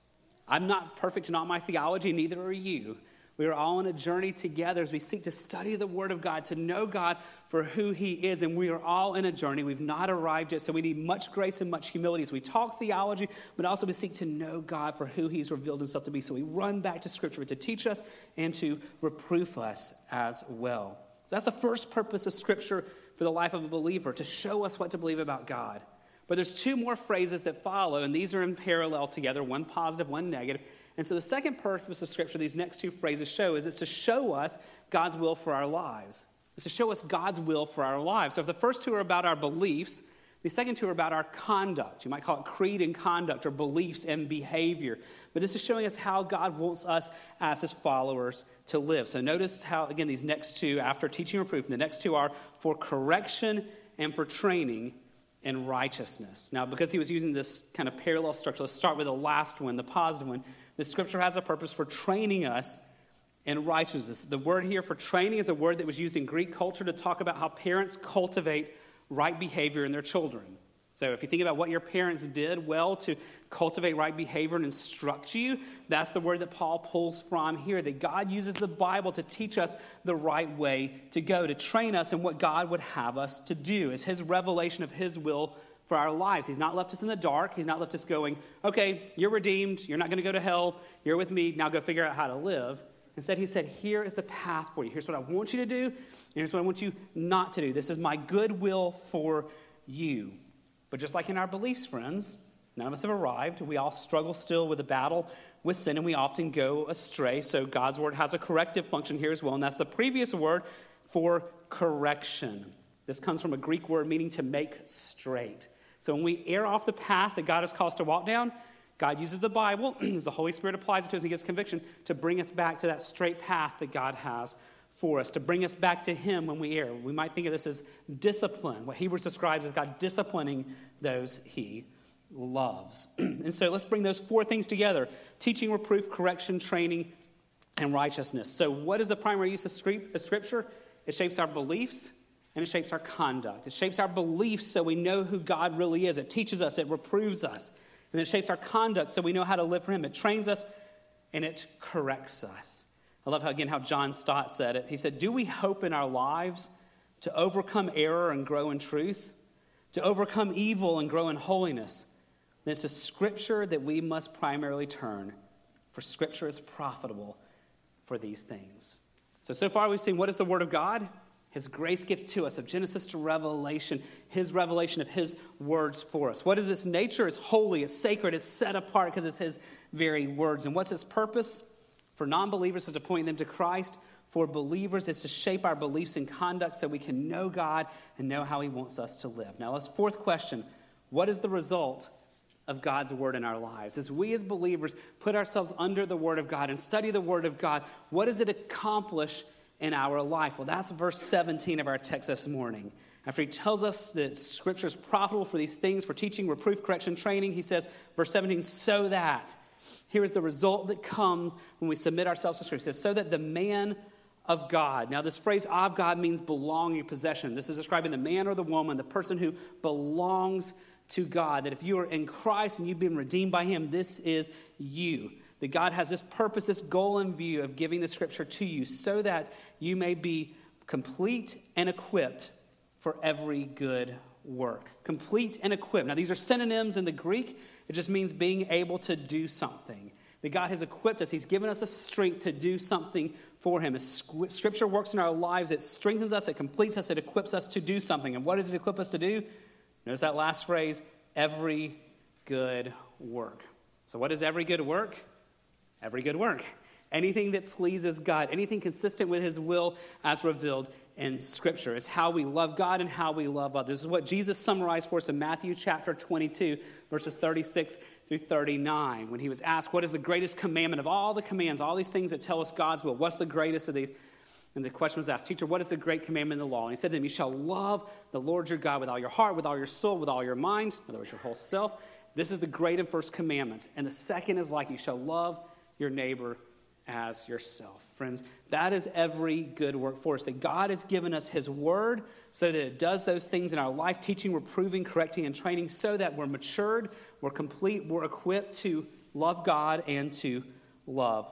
I'm not perfect in all my theology, neither are you. We are all on a journey together as we seek to study the Word of God, to know God for who He is. And we are all in a journey. We've not arrived yet, so we need much grace and much humility as we talk theology, but also we seek to know God for who He's revealed Himself to be. So we run back to Scripture to teach us and to reproof us as well. So that's the first purpose of Scripture for the life of a believer, to show us what to believe about God. But there's two more phrases that follow, and these are in parallel together one positive, one negative. And so the second purpose of Scripture, these next two phrases show, is it's to show us God's will for our lives. is to show us God's will for our lives. So if the first two are about our beliefs, the second two are about our conduct. You might call it creed and conduct or beliefs and behavior. But this is showing us how God wants us as his followers to live. So notice how, again, these next two, after teaching or proof, the next two are for correction and for training in righteousness. Now, because he was using this kind of parallel structure, let's start with the last one, the positive one. The scripture has a purpose for training us in righteousness. The word here for training is a word that was used in Greek culture to talk about how parents cultivate right behavior in their children. So, if you think about what your parents did well to cultivate right behavior and instruct you, that's the word that Paul pulls from here. That God uses the Bible to teach us the right way to go, to train us in what God would have us to do. Is His revelation of His will for our lives. He's not left us in the dark. He's not left us going, okay, you're redeemed. You're not going to go to hell. You're with me. Now go figure out how to live. Instead, he said, Here is the path for you. Here's what I want you to do, here's what I want you not to do. This is my goodwill for you. But just like in our beliefs, friends, none of us have arrived. We all struggle still with the battle with sin, and we often go astray. So God's word has a corrective function here as well, and that's the previous word for correction. This comes from a Greek word meaning to make straight. So when we err off the path that God has called us to walk down, God uses the Bible, as the Holy Spirit applies it to us and gives conviction, to bring us back to that straight path that God has for us, to bring us back to Him when we err. We might think of this as discipline, what Hebrews describes as God disciplining those He loves. and so let's bring those four things together teaching, reproof, correction, training, and righteousness. So, what is the primary use of Scripture? It shapes our beliefs, and it shapes our conduct. It shapes our beliefs so we know who God really is. It teaches us, it reproves us, and it shapes our conduct so we know how to live for Him. It trains us and it corrects us. I love how, again, how John Stott said it. He said, Do we hope in our lives to overcome error and grow in truth? To overcome evil and grow in holiness? Then it's to Scripture that we must primarily turn, for Scripture is profitable for these things. So, so far we've seen what is the Word of God? His grace gift to us, of Genesis to Revelation, His revelation of His words for us. What is its nature? It's holy, it's sacred, it's set apart because it's His very words. And what's its purpose? For non believers is to point them to Christ. For believers is to shape our beliefs and conduct so we can know God and know how He wants us to live. Now, let's fourth question What is the result of God's word in our lives. As we as believers put ourselves under the word of God and study the word of God, what does it accomplish in our life? Well, that's verse 17 of our text this morning. After he tells us that scripture is profitable for these things, for teaching, reproof, correction, training, he says, verse 17, so that. Here is the result that comes when we submit ourselves to scripture. He says, so that the man of God. Now, this phrase of God means belonging, possession. This is describing the man or the woman, the person who belongs to God. That if you are in Christ and you've been redeemed by Him, this is you. That God has this purpose, this goal in view of giving the scripture to you so that you may be complete and equipped for every good work. Complete and equipped. Now, these are synonyms in the Greek. It just means being able to do something. That God has equipped us, He's given us a strength to do something for Him. As Scripture works in our lives, it strengthens us, it completes us, it equips us to do something. And what does it equip us to do? Notice that last phrase every good work. So, what is every good work? Every good work. Anything that pleases God, anything consistent with His will as revealed in Scripture. It's how we love God and how we love others. This is what Jesus summarized for us in Matthew chapter 22, verses 36 through 39, when he was asked, What is the greatest commandment of all the commands, all these things that tell us God's will? What's the greatest of these? And the question was asked, Teacher, what is the great commandment in the law? And he said to them, You shall love the Lord your God with all your heart, with all your soul, with all your mind, in other words, your whole self. This is the great and first commandment. And the second is like, You shall love your neighbor as yourself. Friends, that is every good work for us. That God has given us His Word so that it does those things in our life, teaching, reproving, correcting, and training, so that we're matured, we're complete, we're equipped to love God and to love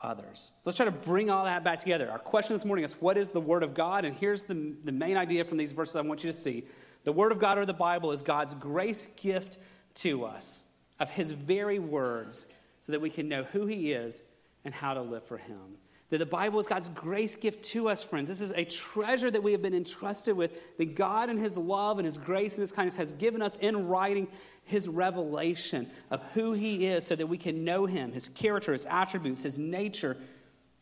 others. So let's try to bring all that back together. Our question this morning is what is the Word of God? And here's the, the main idea from these verses I want you to see. The Word of God or the Bible is God's grace gift to us of His very words so that we can know who He is and how to live for Him. That the Bible is God's grace gift to us, friends. This is a treasure that we have been entrusted with, that God and His love and His grace and His kindness has given us in writing his revelation of who he is so that we can know him, his character, his attributes, his nature,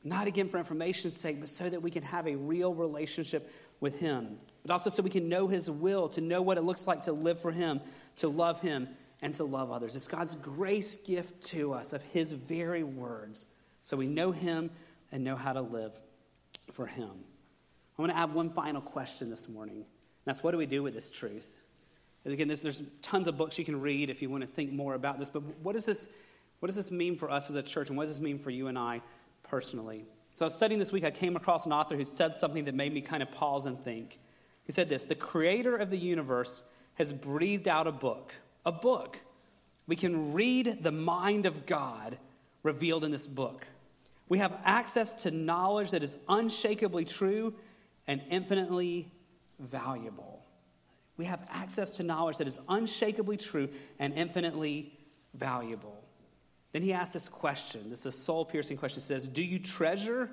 Not again for information's sake, but so that we can have a real relationship with Him. But also so we can know His will, to know what it looks like to live for Him, to love Him, and to love others. It's God's grace gift to us of His very words. So we know Him and know how to live for Him. I want to add one final question this morning. And That's what do we do with this truth? And again, there's, there's tons of books you can read if you want to think more about this, but what does this, what does this mean for us as a church, and what does this mean for you and I personally? So I was studying this week, I came across an author who said something that made me kind of pause and think. He said this The creator of the universe has breathed out a book, a book. We can read the mind of God revealed in this book. We have access to knowledge that is unshakably true and infinitely valuable. We have access to knowledge that is unshakably true and infinitely valuable. Then he asks this question. This is a soul piercing question. It says, Do you treasure,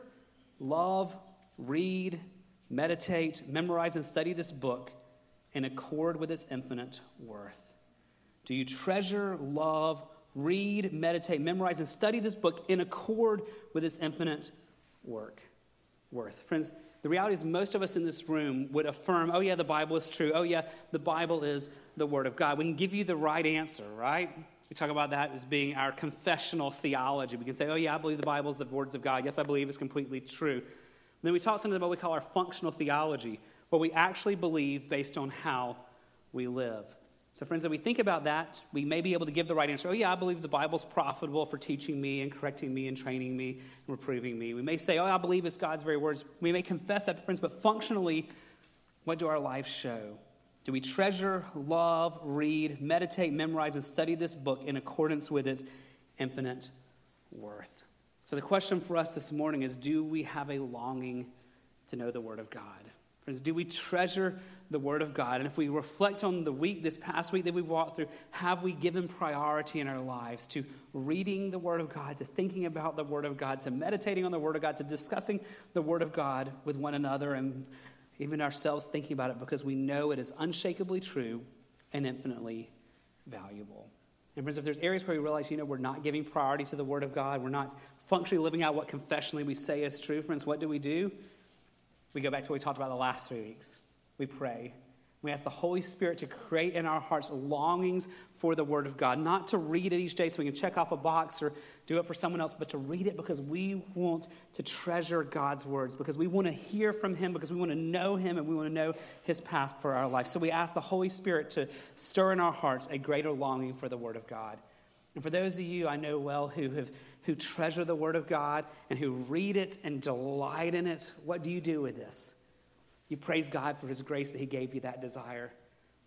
love, read, meditate, memorize, and study this book in accord with its infinite worth? Do you treasure, love, read, meditate, memorize, and study this book in accord with its infinite work? Worth. Friends, the reality is, most of us in this room would affirm, oh, yeah, the Bible is true. Oh, yeah, the Bible is the Word of God. We can give you the right answer, right? We talk about that as being our confessional theology. We can say, oh, yeah, I believe the Bible is the words of God. Yes, I believe it's completely true. And then we talk something about what we call our functional theology, what we actually believe based on how we live. So, friends, if we think about that, we may be able to give the right answer. Oh, yeah, I believe the Bible's profitable for teaching me and correcting me and training me and reproving me. We may say, oh, I believe it's God's very words. We may confess that friends, but functionally, what do our lives show? Do we treasure, love, read, meditate, memorize, and study this book in accordance with its infinite worth? So, the question for us this morning is do we have a longing to know the Word of God? Friends, do we treasure the Word of God. And if we reflect on the week, this past week that we've walked through, have we given priority in our lives to reading the Word of God, to thinking about the Word of God, to meditating on the Word of God, to discussing the Word of God with one another and even ourselves thinking about it because we know it is unshakably true and infinitely valuable. And friends, if there's areas where we realize, you know, we're not giving priority to the Word of God, we're not functionally living out what confessionally we say is true, friends, what do we do? We go back to what we talked about the last three weeks we pray. We ask the Holy Spirit to create in our hearts longings for the Word of God, not to read it each day so we can check off a box or do it for someone else, but to read it because we want to treasure God's words, because we want to hear from Him, because we want to know Him and we want to know His path for our life. So we ask the Holy Spirit to stir in our hearts a greater longing for the Word of God. And for those of you I know well who have who treasure the Word of God and who read it and delight in it, what do you do with this? You praise God for His grace that He gave you that desire.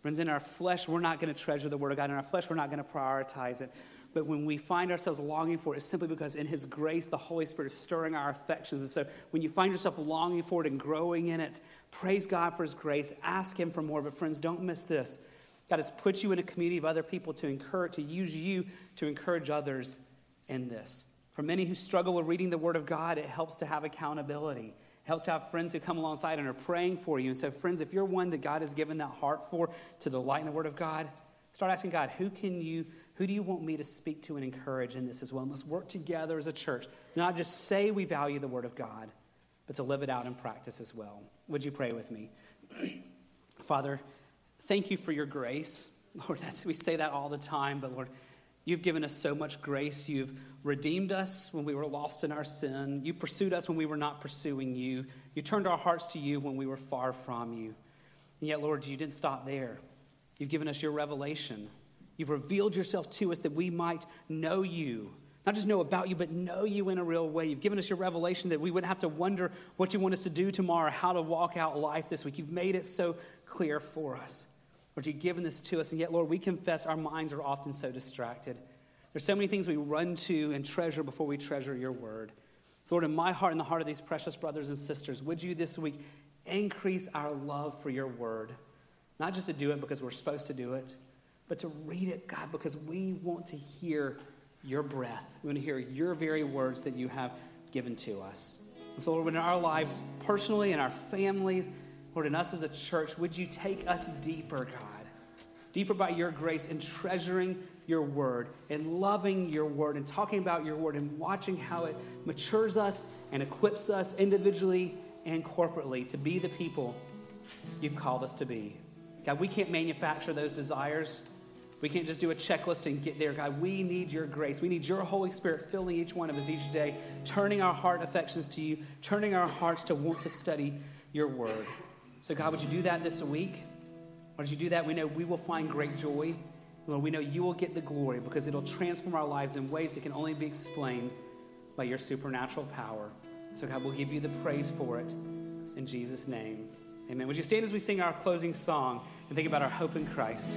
Friends, in our flesh, we're not going to treasure the Word of God. In our flesh, we're not going to prioritize it. But when we find ourselves longing for it, it's simply because in His grace, the Holy Spirit is stirring our affections. And so when you find yourself longing for it and growing in it, praise God for His grace. Ask Him for more. But friends, don't miss this. God has put you in a community of other people to encourage, to use you to encourage others in this. For many who struggle with reading the Word of God, it helps to have accountability. Helps to have friends who come alongside and are praying for you. And so, friends, if you're one that God has given that heart for to delight in the Word of God, start asking God, who can you, who do you want me to speak to and encourage in this as well? And let's work together as a church. Not just say we value the Word of God, but to live it out in practice as well. Would you pray with me? Father, thank you for your grace. Lord, that's, we say that all the time, but Lord, You've given us so much grace. You've redeemed us when we were lost in our sin. You pursued us when we were not pursuing you. You turned our hearts to you when we were far from you. And yet, Lord, you didn't stop there. You've given us your revelation. You've revealed yourself to us that we might know you. Not just know about you, but know you in a real way. You've given us your revelation that we wouldn't have to wonder what you want us to do tomorrow, how to walk out life this week. You've made it so clear for us. Lord, you've given this to us, and yet, Lord, we confess our minds are often so distracted. There's so many things we run to and treasure before we treasure your word. So, Lord, in my heart and the heart of these precious brothers and sisters, would you this week increase our love for your word? Not just to do it because we're supposed to do it, but to read it, God, because we want to hear your breath. We want to hear your very words that you have given to us. And so, Lord, in our lives, personally, in our families, Lord, in us as a church, would you take us deeper, God? deeper by your grace in treasuring your word and loving your word and talking about your word and watching how it matures us and equips us individually and corporately to be the people you've called us to be. God, we can't manufacture those desires. We can't just do a checklist and get there. God, we need your grace. We need your Holy Spirit filling each one of us each day, turning our heart affections to you, turning our hearts to want to study your word. So, God, would you do that this week? Once you do that, we know we will find great joy. Lord, we know you will get the glory because it'll transform our lives in ways that can only be explained by your supernatural power. So, God, we'll give you the praise for it. In Jesus' name, amen. Would you stand as we sing our closing song and think about our hope in Christ?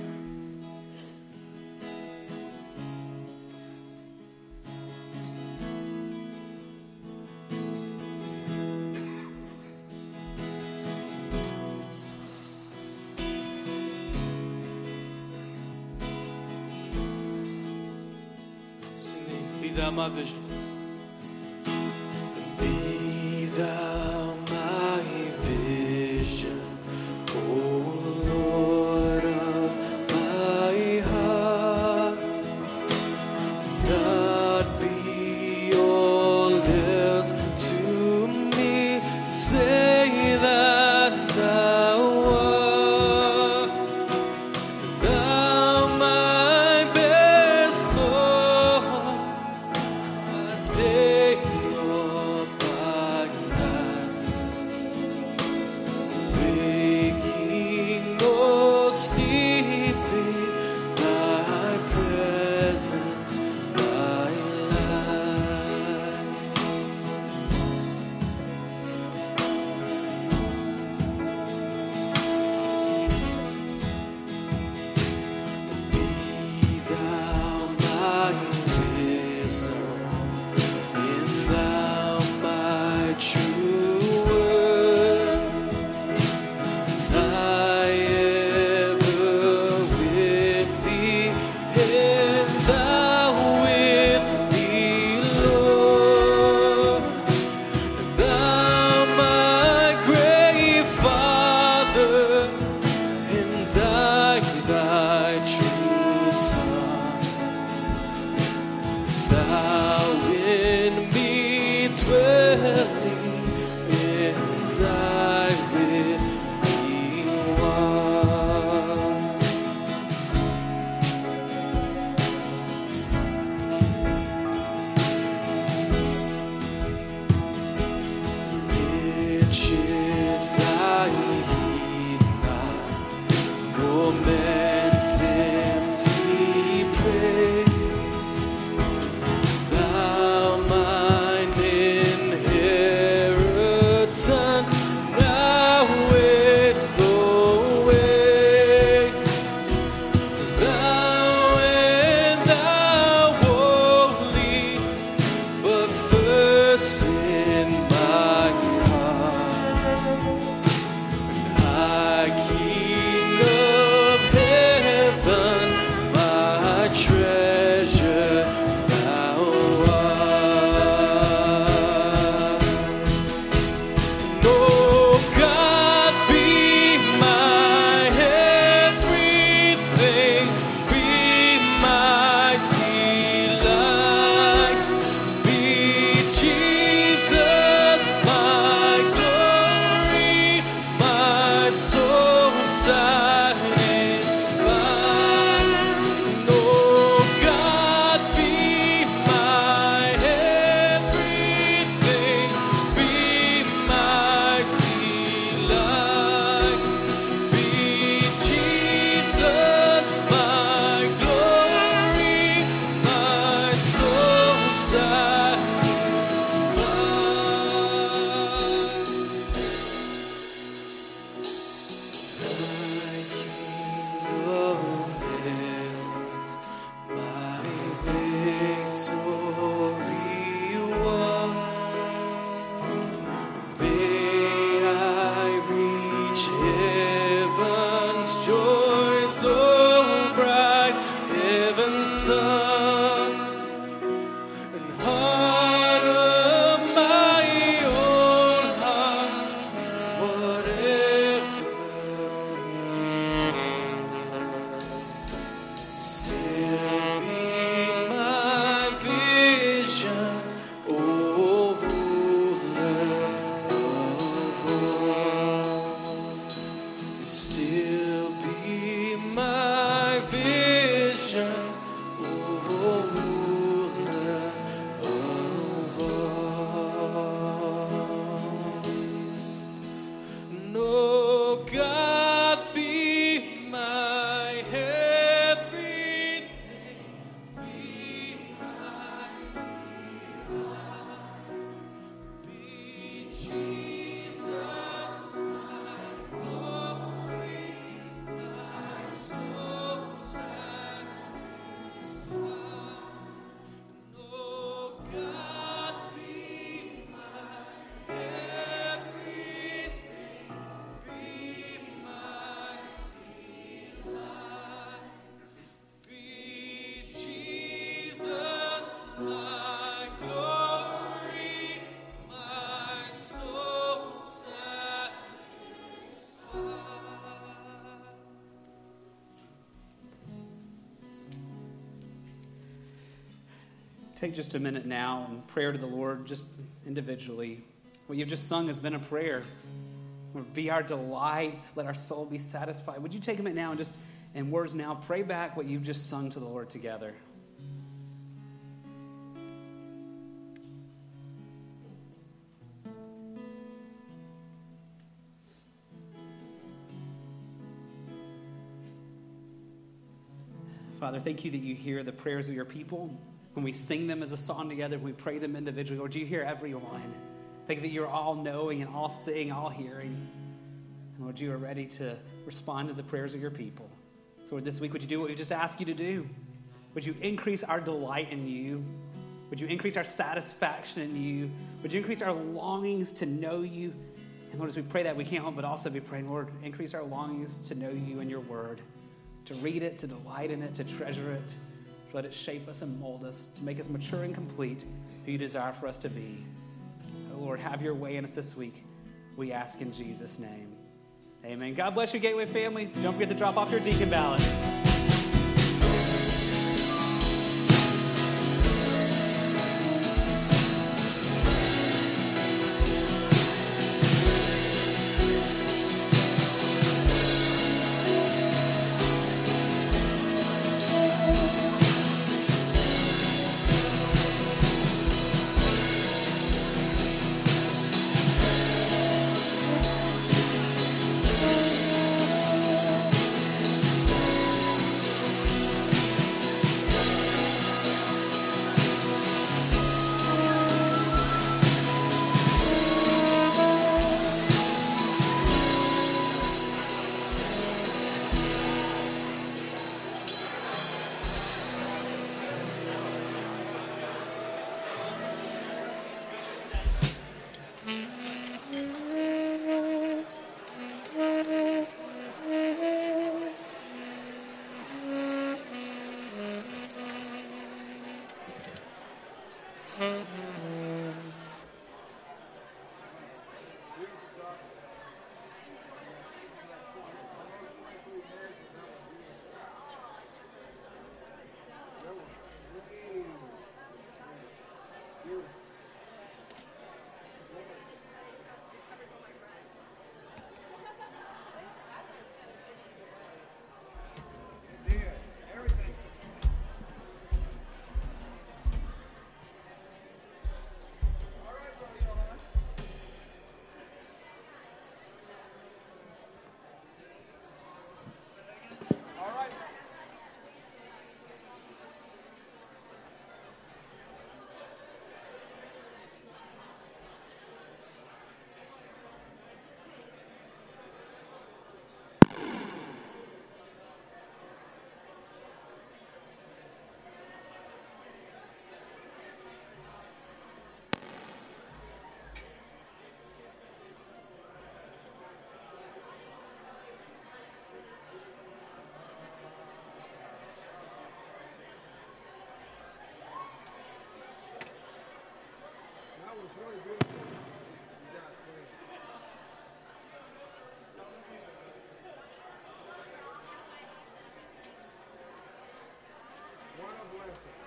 Take just a minute now and prayer to the Lord, just individually. What you've just sung has been a prayer. Be our delight. Let our soul be satisfied. Would you take a minute now and just, in words now, pray back what you've just sung to the Lord together? Father, thank you that you hear the prayers of your people. When we sing them as a song together, when we pray them individually, Lord, you hear everyone. Thank you that you're all knowing and all seeing, all hearing. And Lord, you are ready to respond to the prayers of your people. So, Lord, this week, would you do what we just asked you to do? Would you increase our delight in you? Would you increase our satisfaction in you? Would you increase our longings to know you? And Lord, as we pray that, we can't help but also be praying, Lord, increase our longings to know you and your word, to read it, to delight in it, to treasure it, let it shape us and mold us, to make us mature and complete who you desire for us to be. Oh, Lord, have your way in us this week. We ask in Jesus' name. Amen. God bless you, Gateway family. Don't forget to drop off your deacon ballot. Blessing.